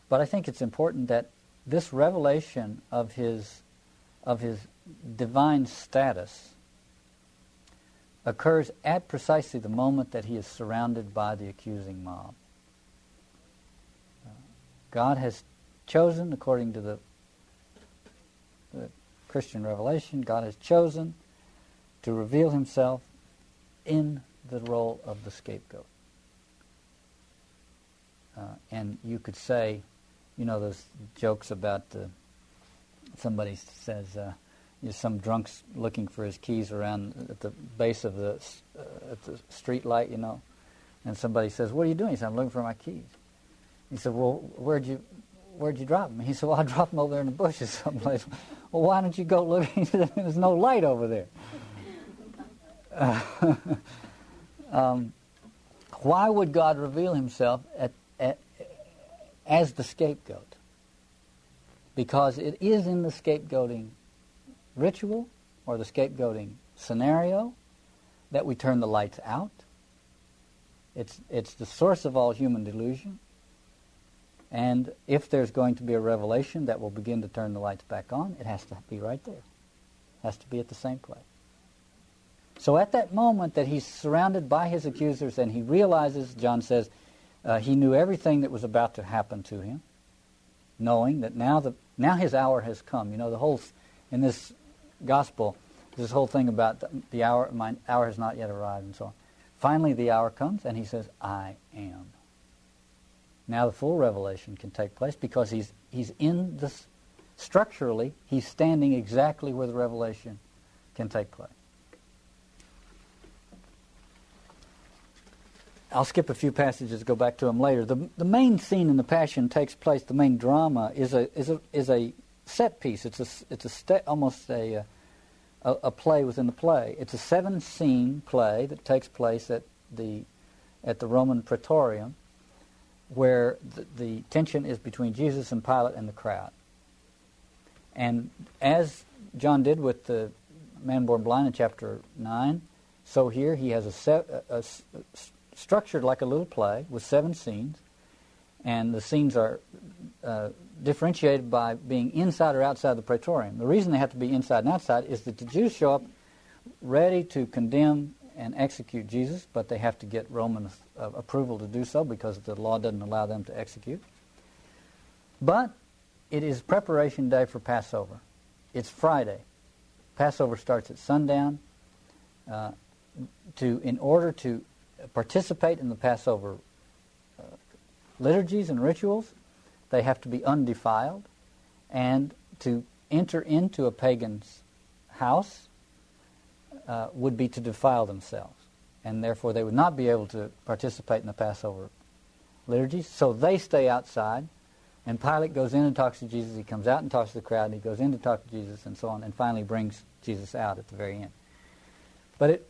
But I think it's important that this revelation of his, of his divine status occurs at precisely the moment that he is surrounded by the accusing mob. God has chosen, according to the, the Christian revelation, God has chosen to reveal himself in the role of the scapegoat. Uh, and you could say, you know, those jokes about the, somebody says, uh, some drunk's looking for his keys around at the base of the uh, at the street light, you know, and somebody says, "What are you doing?" He said, "I'm looking for my keys." He said, "Well, where'd you where'd you drop them?" He said, "Well, I dropped them over there in the bushes someplace." well, why don't you go look? He said, There's no light over there. Uh, um, why would God reveal Himself at, at as the scapegoat. Because it is in the scapegoating ritual or the scapegoating scenario that we turn the lights out. It's, it's the source of all human delusion. And if there's going to be a revelation that will begin to turn the lights back on, it has to be right there. It has to be at the same place. So at that moment that he's surrounded by his accusers and he realizes, John says, uh, he knew everything that was about to happen to him, knowing that now the now his hour has come. You know, the whole in this gospel, this whole thing about the, the hour my hour has not yet arrived, and so on. Finally, the hour comes, and he says, "I am." Now the full revelation can take place because he's he's in this structurally. He's standing exactly where the revelation can take place. I'll skip a few passages, go back to them later. The, the main scene in the Passion takes place. The main drama is a is a is a set piece. It's a it's a st- almost a, uh, a, a play within the play. It's a seven scene play that takes place at the at the Roman Praetorium, where the, the tension is between Jesus and Pilate and the crowd. And as John did with the man born blind in chapter nine, so here he has a, se- a, a structured like a little play with seven scenes, and the scenes are uh, differentiated by being inside or outside the praetorium. The reason they have to be inside and outside is that the Jews show up ready to condemn and execute Jesus, but they have to get Roman uh, approval to do so because the law doesn't allow them to execute. But it is preparation day for Passover. It's Friday. Passover starts at sundown. Uh, to in order to participate in the Passover uh, liturgies and rituals, they have to be undefiled, and to enter into a pagan's house uh, would be to defile themselves, and therefore they would not be able to participate in the Passover liturgies. So they stay outside, and Pilate goes in and talks to Jesus. He comes out and talks to the crowd, and he goes in to talk to Jesus, and so on, and finally brings Jesus out at the very end. But it,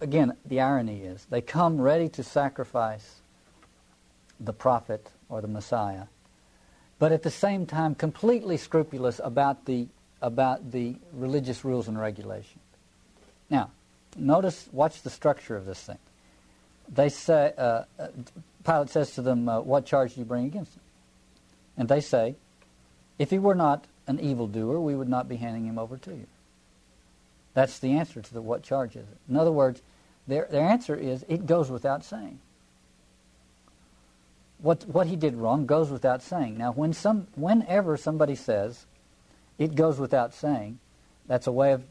again, the irony is they come ready to sacrifice the prophet or the Messiah, but at the same time completely scrupulous about the about the religious rules and regulations. Now, notice, watch the structure of this thing. They say, uh, uh Pilate says to them, uh, "What charge do you bring against him?" And they say, "If he were not an evildoer, we would not be handing him over to you." That's the answer to the what charge is it. In other words, their, their answer is it goes without saying. What, what he did wrong goes without saying. Now, when some, whenever somebody says it goes without saying, that's a way of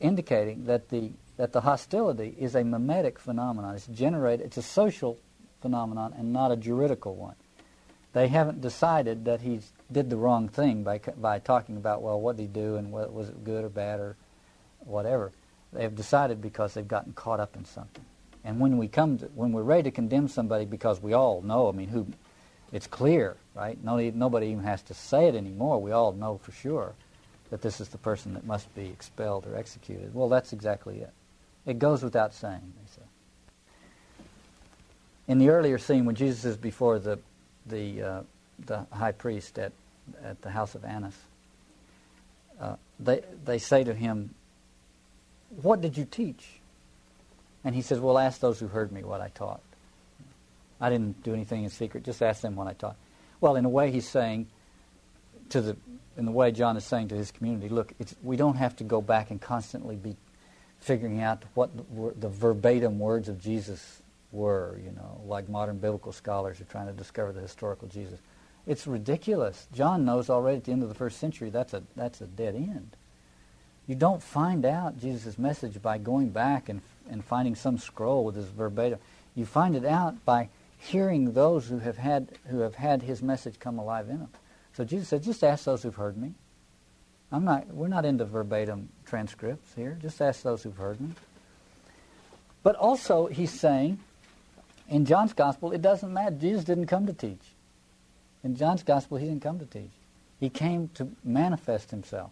indicating that the, that the hostility is a mimetic phenomenon. It's generated, it's a social phenomenon and not a juridical one. They haven't decided that he did the wrong thing by, by talking about, well, what did he do and what, was it good or bad or whatever. They've decided because they've gotten caught up in something. And when we come to, when we're ready to condemn somebody because we all know, I mean, who It's clear, right? Nobody, even has to say it anymore. We all know for sure that this is the person that must be expelled or executed. Well, that's exactly it. It goes without saying, they say. In the earlier scene, when Jesus is before the, the, uh, the high priest at, at the house of Annas, uh, they, they say to him, What did you teach? And he says, Well, ask those who heard me what I taught. I didn't do anything in secret, just ask them what I taught. Well, in a way, he's saying to the, in the way John is saying to his community, look, we don't have to go back and constantly be figuring out what the, the verbatim words of Jesus were, you know, like modern biblical scholars are trying to discover the historical Jesus. It's ridiculous. John knows already at the end of the first century that's a, that's a dead end. You don't find out Jesus' message by going back and, and finding some scroll with his verbatim. You find it out by hearing those who have had who have had his message come alive in them. So Jesus said, just ask those who've heard me. I'm not we're not into verbatim transcripts here. Just ask those who've heard me. But also he's saying in John's gospel it doesn't matter. Jesus didn't come to teach. In John's gospel he didn't come to teach. He came to manifest himself.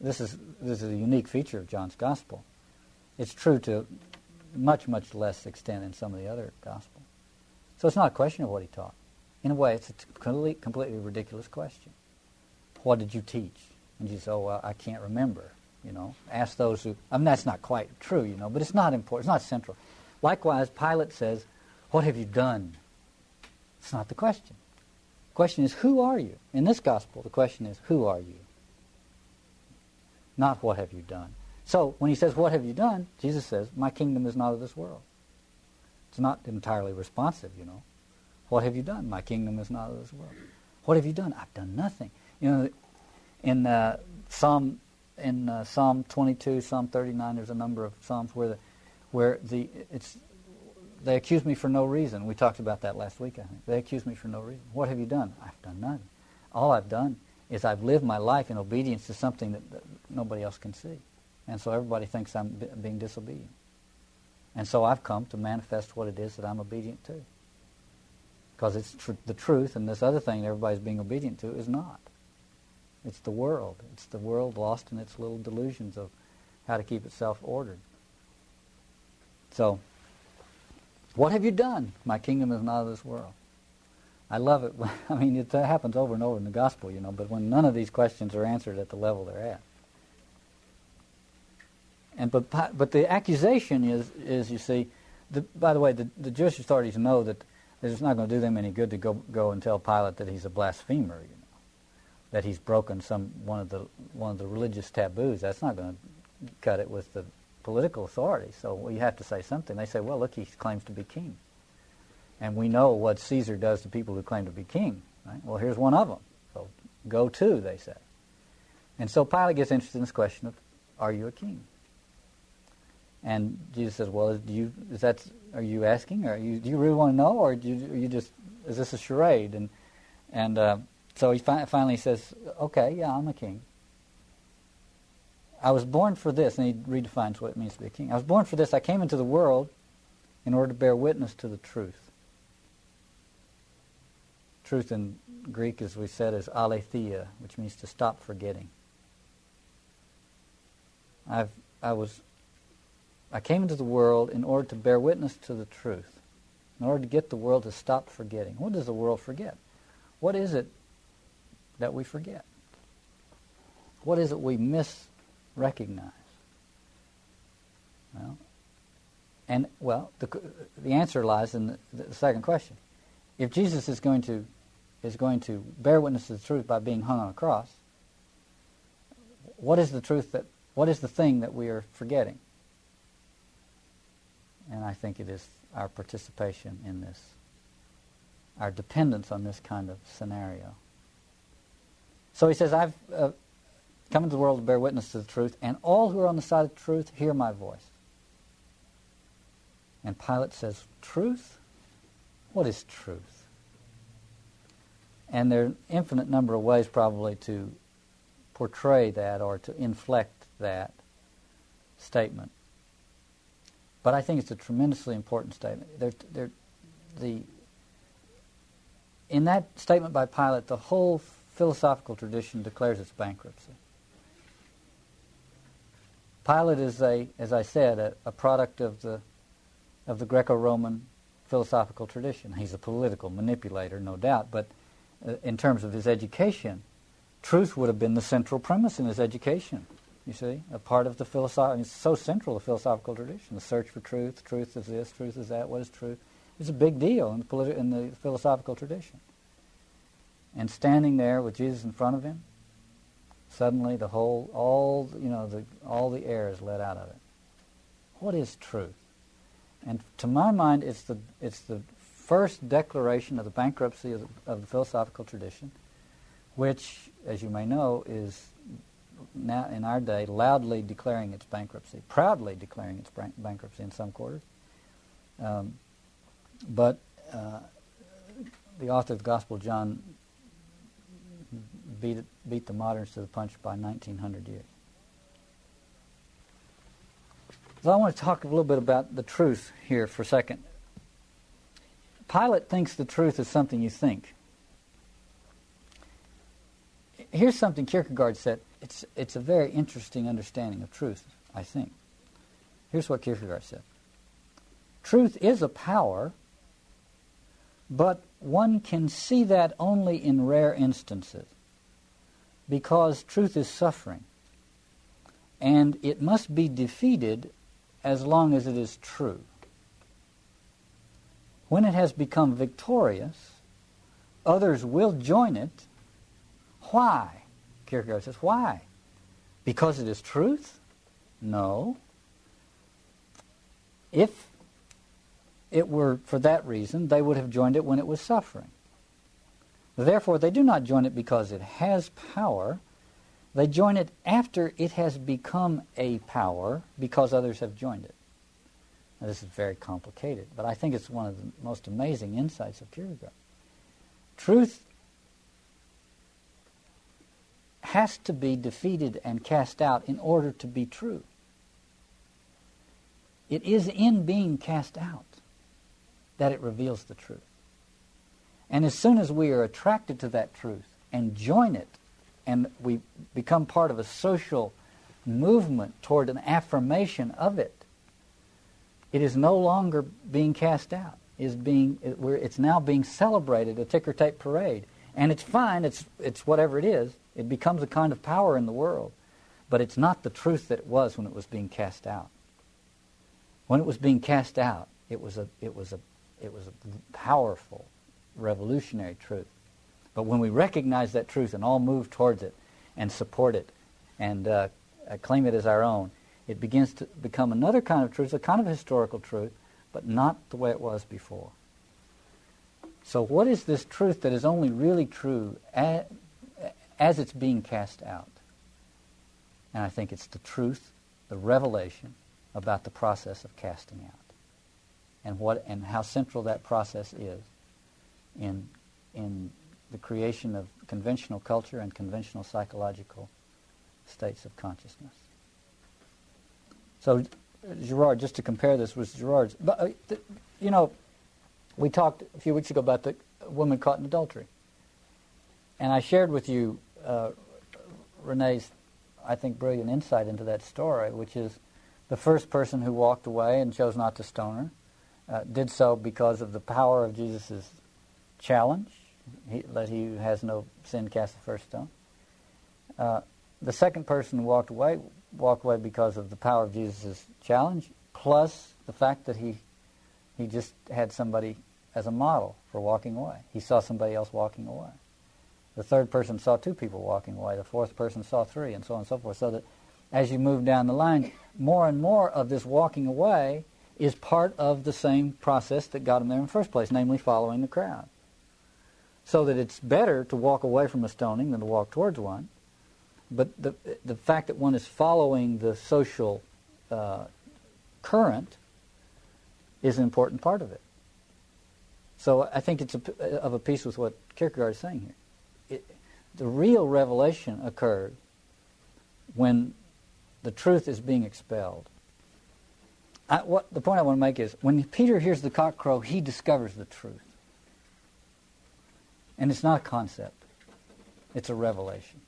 This is this is a unique feature of John's gospel. It's true to much, much less extent in some of the other gospels. So it's not a question of what he taught. In a way, it's a completely, completely ridiculous question. What did you teach? And you say, oh, well, I can't remember. You know, ask those who. I mean, that's not quite true, you know, but it's not important. It's not central. Likewise, Pilate says, "What have you done?" It's not the question. The question is, who are you? In this gospel, the question is, who are you? Not what have you done. So when he says, What have you done? Jesus says, My kingdom is not of this world. It's not entirely responsive, you know. What have you done? My kingdom is not of this world. What have you done? I've done nothing. You know, in uh, Psalm in uh, Psalm 22, Psalm 39, there's a number of psalms where the where the it's they accuse me for no reason. We talked about that last week, I think. They accuse me for no reason. What have you done? I've done nothing. All I've done is I've lived my life in obedience to something that, that nobody else can see. And so everybody thinks I'm b- being disobedient. And so I've come to manifest what it is that I'm obedient to. Because it's tr- the truth, and this other thing everybody's being obedient to is not. It's the world. It's the world lost in its little delusions of how to keep itself ordered. So, what have you done? My kingdom is not of this world. I love it. I mean, it happens over and over in the gospel, you know, but when none of these questions are answered at the level they're at. And but but the accusation is is you see, the, by the way, the, the Jewish authorities know that it's not going to do them any good to go go and tell Pilate that he's a blasphemer, you know, that he's broken some one of the one of the religious taboos. That's not going to cut it with the political authorities. So you have to say something. They say, well, look, he claims to be king, and we know what Caesar does to people who claim to be king. Right? Well, here's one of them. So go to, they say. And so Pilate gets interested in this question of, are you a king? And Jesus says, "Well, do you is that are you asking, or you, do you really want to know, or do you, you just is this a charade?" And and uh, so he fi- finally says, "Okay, yeah, I'm a king. I was born for this," and he redefines what it means to be a king. I was born for this. I came into the world in order to bear witness to the truth. Truth in Greek, as we said, is aletheia, which means to stop forgetting. I've I was I came into the world in order to bear witness to the truth, in order to get the world to stop forgetting. What does the world forget? What is it that we forget? What is it we misrecognize? Well, and well, the, the answer lies in the, the second question. If Jesus is going to is going to bear witness to the truth by being hung on a cross, what is the truth that what is the thing that we are forgetting? And I think it is our participation in this, our dependence on this kind of scenario. So he says, I've uh, come into the world to bear witness to the truth, and all who are on the side of the truth hear my voice. And Pilate says, Truth? What is truth? And there are an infinite number of ways probably to portray that or to inflect that statement. But I think it's a tremendously important statement. They're, they're, the, in that statement by Pilate, the whole philosophical tradition declares its bankruptcy. Pilate is a, as I said, a, a product of the of the Greco-Roman philosophical tradition. He's a political manipulator, no doubt, but uh, in terms of his education, truth would have been the central premise in his education. You see, a part of the philosophical, it's so central to philosophical tradition. The search for truth, truth is this, truth is that, what is truth? It's a big deal in the, politi- in the philosophical tradition. And standing there with Jesus in front of him, suddenly the whole, all, you know, the, all the air is let out of it. What is truth? And to my mind, it's the, it's the first declaration of the bankruptcy of the, of the philosophical tradition, which, as you may know, is now in our day loudly declaring its bankruptcy, proudly declaring its bankruptcy in some quarters. Um, but uh, the author of the Gospel of John beat, it, beat the moderns to the punch by 1900 years. So I want to talk a little bit about the truth here for a second. Pilate thinks the truth is something you think. Here's something Kierkegaard said. It's, it's a very interesting understanding of truth, I think. Here's what Kierkegaard said Truth is a power, but one can see that only in rare instances because truth is suffering. And it must be defeated as long as it is true. When it has become victorious, others will join it. Why? Kierkegaard says, why? Because it is truth? No. If it were for that reason, they would have joined it when it was suffering. Therefore, they do not join it because it has power. They join it after it has become a power because others have joined it. Now, this is very complicated, but I think it's one of the most amazing insights of Kierkegaard. Truth has to be defeated and cast out in order to be true. It is in being cast out that it reveals the truth. And as soon as we are attracted to that truth and join it, and we become part of a social movement toward an affirmation of it, it is no longer being cast out. Is being, it, it's now being celebrated, a ticker tape parade. And it's fine, it's, it's whatever it is. It becomes a kind of power in the world. But it's not the truth that it was when it was being cast out. When it was being cast out, it was a, it was a, it was a powerful, revolutionary truth. But when we recognize that truth and all move towards it and support it and uh, claim it as our own, it begins to become another kind of truth, a kind of historical truth, but not the way it was before. So, what is this truth that is only really true as, as it's being cast out? And I think it's the truth, the revelation about the process of casting out, and what and how central that process is in, in the creation of conventional culture and conventional psychological states of consciousness. So, Girard, just to compare this with Girard's, but, uh, th- you know, we talked a few weeks ago about the woman caught in adultery. And I shared with you uh, René's, I think, brilliant insight into that story, which is the first person who walked away and chose not to stone her uh, did so because of the power of Jesus' challenge, he, let he who has no sin cast the first stone. Uh, the second person who walked away walked away because of the power of Jesus' challenge, plus the fact that he he just had somebody as a model for walking away. He saw somebody else walking away. The third person saw two people walking away. The fourth person saw three, and so on and so forth. So that as you move down the line, more and more of this walking away is part of the same process that got him there in the first place, namely following the crowd so that it's better to walk away from a stoning than to walk towards one. But the, the fact that one is following the social uh, current is an important part of it. So I think it's a, uh, of a piece with what Kierkegaard is saying here. It, the real revelation occurred when the truth is being expelled. I, what the point I want to make is when Peter hears the cock crow, he discovers the truth. And it's not a concept, it's a revelation.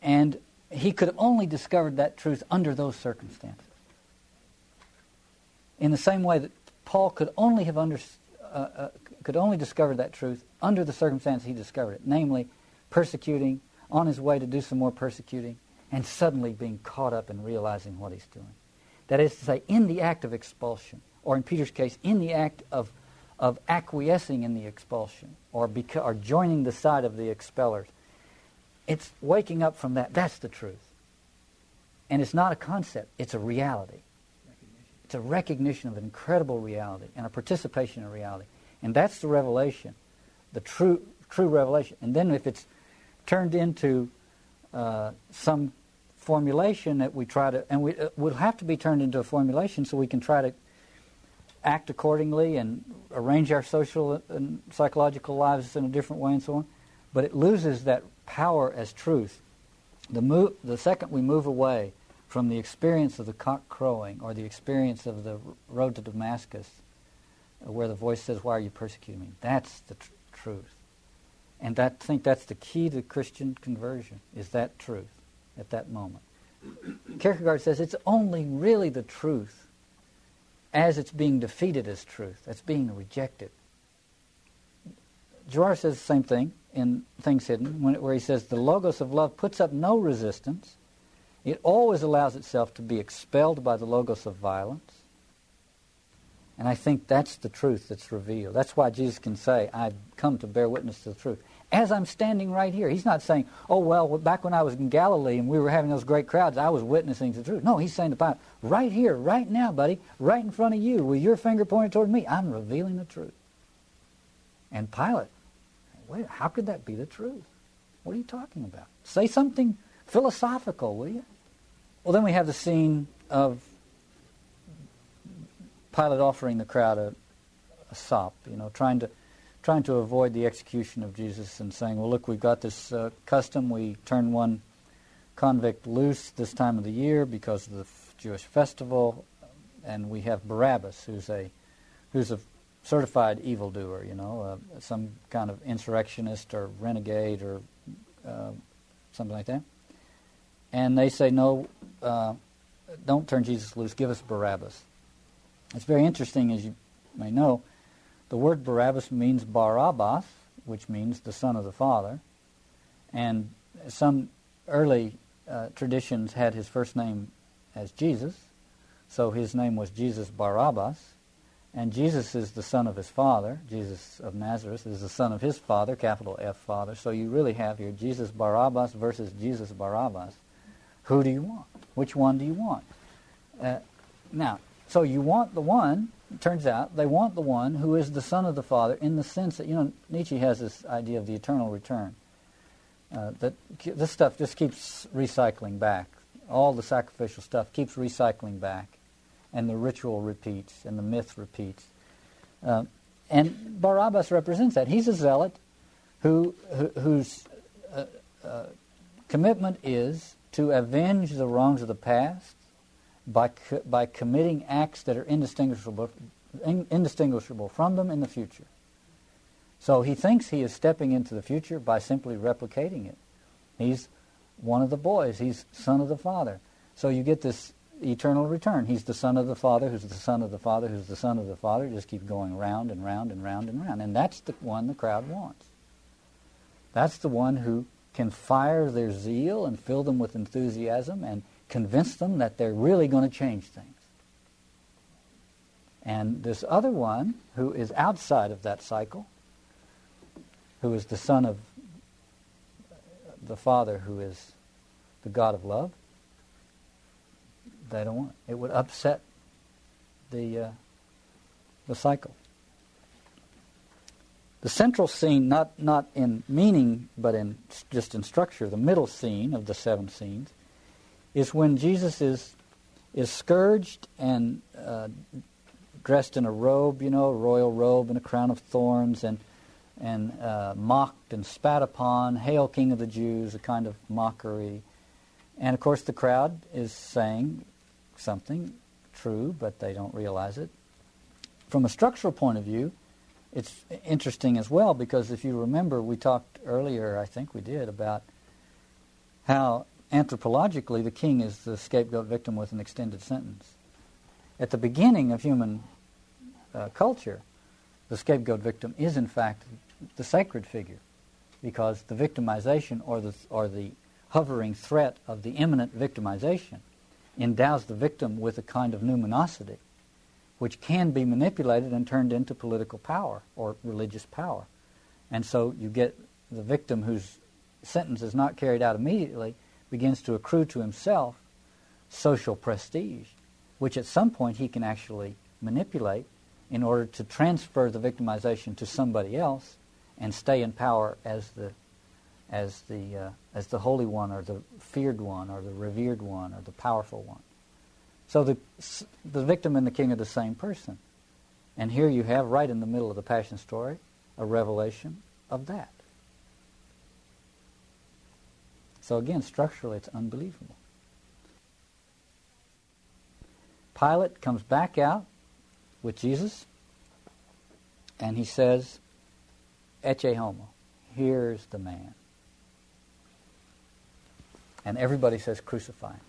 And he could have only discovered that truth under those circumstances. In the same way that Paul could only have under, uh, uh, could only discover that truth under the circumstance he discovered it, namely persecuting, on his way to do some more persecuting, and suddenly being caught up in realizing what he's doing. That is to say, in the act of expulsion, or in Peter's case, in the act of, of acquiescing in the expulsion, or, beca- or joining the side of the expellers. It's waking up from that. That's the truth. And it's not a concept, it's a reality. It's a recognition of an incredible reality and a participation in reality. And that's the revelation, the true, true revelation. And then if it's turned into uh, some formulation that we try to, and we uh, will have to be turned into a formulation so we can try to act accordingly and arrange our social and psychological lives in a different way and so on. But it loses that power as truth. The, move, the second we move away from the experience of the cock crowing or the experience of the road to Damascus, uh, where the voice says, Why are you persecuting me? That's the tr- truth. And that, I think that's the key to Christian conversion, is that truth at that moment. Kierkegaard says it's only really the truth as it's being defeated as truth, that's being rejected. Girard says the same thing in Things Hidden, where he says the logos of love puts up no resistance. It always allows itself to be expelled by the logos of violence. And I think that's the truth that's revealed. That's why Jesus can say, I've come to bear witness to the truth as I'm standing right here. He's not saying, oh, well, back when I was in Galilee and we were having those great crowds, I was witnessing the truth. No, he's saying the Bible, right here, right now, buddy, right in front of you, with your finger pointed toward me, I'm revealing the truth. And Pilate, wait, how could that be the truth? What are you talking about? Say something philosophical, will you? Well, then we have the scene of Pilate offering the crowd a, a sop, you know, trying to trying to avoid the execution of Jesus and saying, well, look, we've got this uh, custom. We turn one convict loose this time of the year because of the Jewish festival, and we have Barabbas, who's a who's a certified evildoer, you know, uh, some kind of insurrectionist or renegade or uh, something like that. And they say, no, uh, don't turn Jesus loose. Give us Barabbas. It's very interesting, as you may know the word Barabbas means Barabbas, which means the son of the father. And some early uh, traditions had his first name as Jesus, so his name was Jesus Barabbas. And Jesus is the son of his father. Jesus of Nazareth is the son of his father, capital F father. So you really have here Jesus Barabbas versus Jesus Barabbas. Who do you want? Which one do you want? Uh, now, so you want the one it turns out they want the one who is the Son of the Father in the sense that, you know, Nietzsche has this idea of the eternal return. Uh, that this stuff just keeps recycling back. All the sacrificial stuff keeps recycling back. And the ritual repeats, and the myth repeats. Uh, and Barabbas represents that. He's a zealot who, who whose uh, uh commitment is to avenge the wrongs of the past by, co- by committing acts that are indistinguishable, in, indistinguishable from them in the future. So he thinks he is stepping into the future by simply replicating it. He's one of the boys. He's son of the Father. So you get this eternal return. He's the son of the Father, who's the son of the Father, who's the son of the Father. Just keep going round and round and round and round. And that's the one the crowd wants. That's the one who can fire their zeal and fill them with enthusiasm and convince them that they're really going to change things. And this other one, who is outside of that cycle, who is the son of the Father, who is the God of love, they don't want it. It would upset the uh, the cycle. The central scene, not not in meaning, but in just in structure, the middle scene of the seven scenes, is when Jesus is is scourged and uh, dressed in a robe, you know, a royal robe and a crown of thorns, and and uh, mocked and spat upon. Hail, King of the Jews! A kind of mockery, and of course the crowd is saying something true, but they don't realize it. From a structural point of view, it's interesting as well because if you remember, we talked earlier, I think we did, about how anthropologically the king is the scapegoat victim with an extended sentence. At the beginning of human uh, culture, the scapegoat victim is in fact the sacred figure because the victimization or the, or the hovering threat of the imminent victimization endows the victim with a kind of numinosity which can be manipulated and turned into political power or religious power. And so you get the victim whose sentence is not carried out immediately begins to accrue to himself social prestige, which at some point he can actually manipulate in order to transfer the victimization to somebody else and stay in power as the as the uh, as the holy one or the feared one or the revered one or the powerful one. So the, the victim and the king are the same person. And here you have, right in the middle of the Passion story, a revelation of that. So again, structurally, it's unbelievable. Pilate comes back out with Jesus, and he says, Ecce homo, here's the man. And everybody says, crucify him.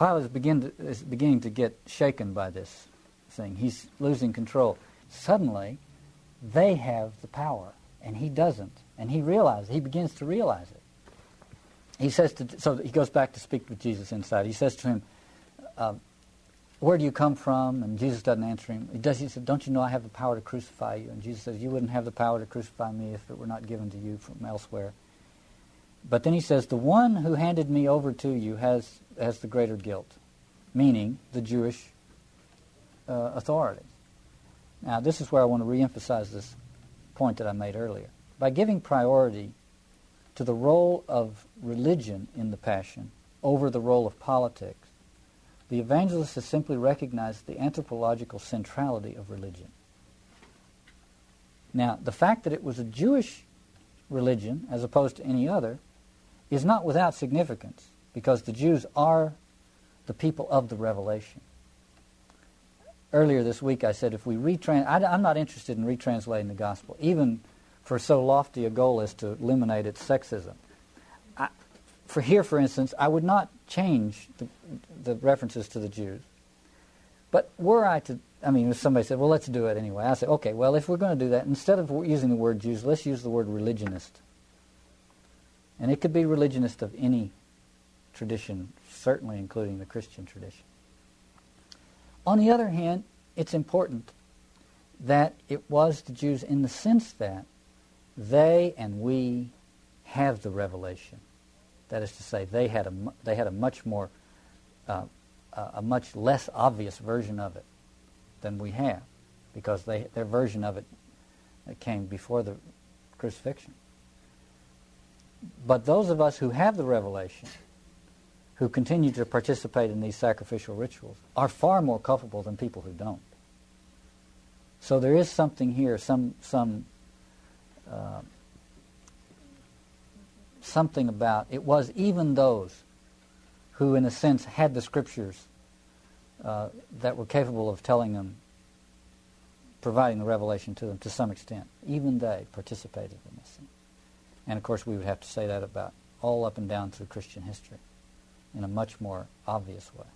Pilate is, begin to, is beginning to get shaken by this thing. He's losing control. Suddenly, they have the power, and he doesn't. And he realizes, he begins to realize it. He says to, so he goes back to speak with Jesus inside. He says to him, uh, where do you come from? And Jesus doesn't answer him. He does. He don't you know I have the power to crucify you? And Jesus says, you wouldn't have the power to crucify me if it were not given to you from elsewhere. But then he says, the one who handed me over to you has has the greater guilt, meaning the Jewish uh, authorities. Now, this is where I want to reemphasize this point that I made earlier. By giving priority to the role of religion in the Passion over the role of politics, the evangelist has simply recognized the anthropological centrality of religion. Now, the fact that it was a Jewish religion as opposed to any other is not without significance because the Jews are the people of the revelation. Earlier this week, I said if we retrans, I, am not interested in retranslating the gospel, even for so lofty a goal as to eliminate its sexism. I, for here, for instance, I would not change the, the references to the Jews. But were I to, I mean, if somebody said, well, let's do it anyway, I say, okay, well, if we're going to do that, instead of using the word Jews, let's use the word religionist. And it could be religionist of any tradition, certainly including the Christian tradition. On the other hand, it's important that it was the Jews in the sense that they and we have the revelation. That is to say, they had a, they had a much more, uh, a much less obvious version of it than we have, because they, their version of it came before the crucifixion. But those of us who have the revelation who continue to participate in these sacrificial rituals are far more culpable than people who don't. So there is something here, some some uh, something about it was even those who, in a sense, had the scriptures uh, that were capable of telling them, providing the revelation to them to some extent. Even they participated in this. And of course, we would have to say that about all up and down through Christian history in a much more obvious way.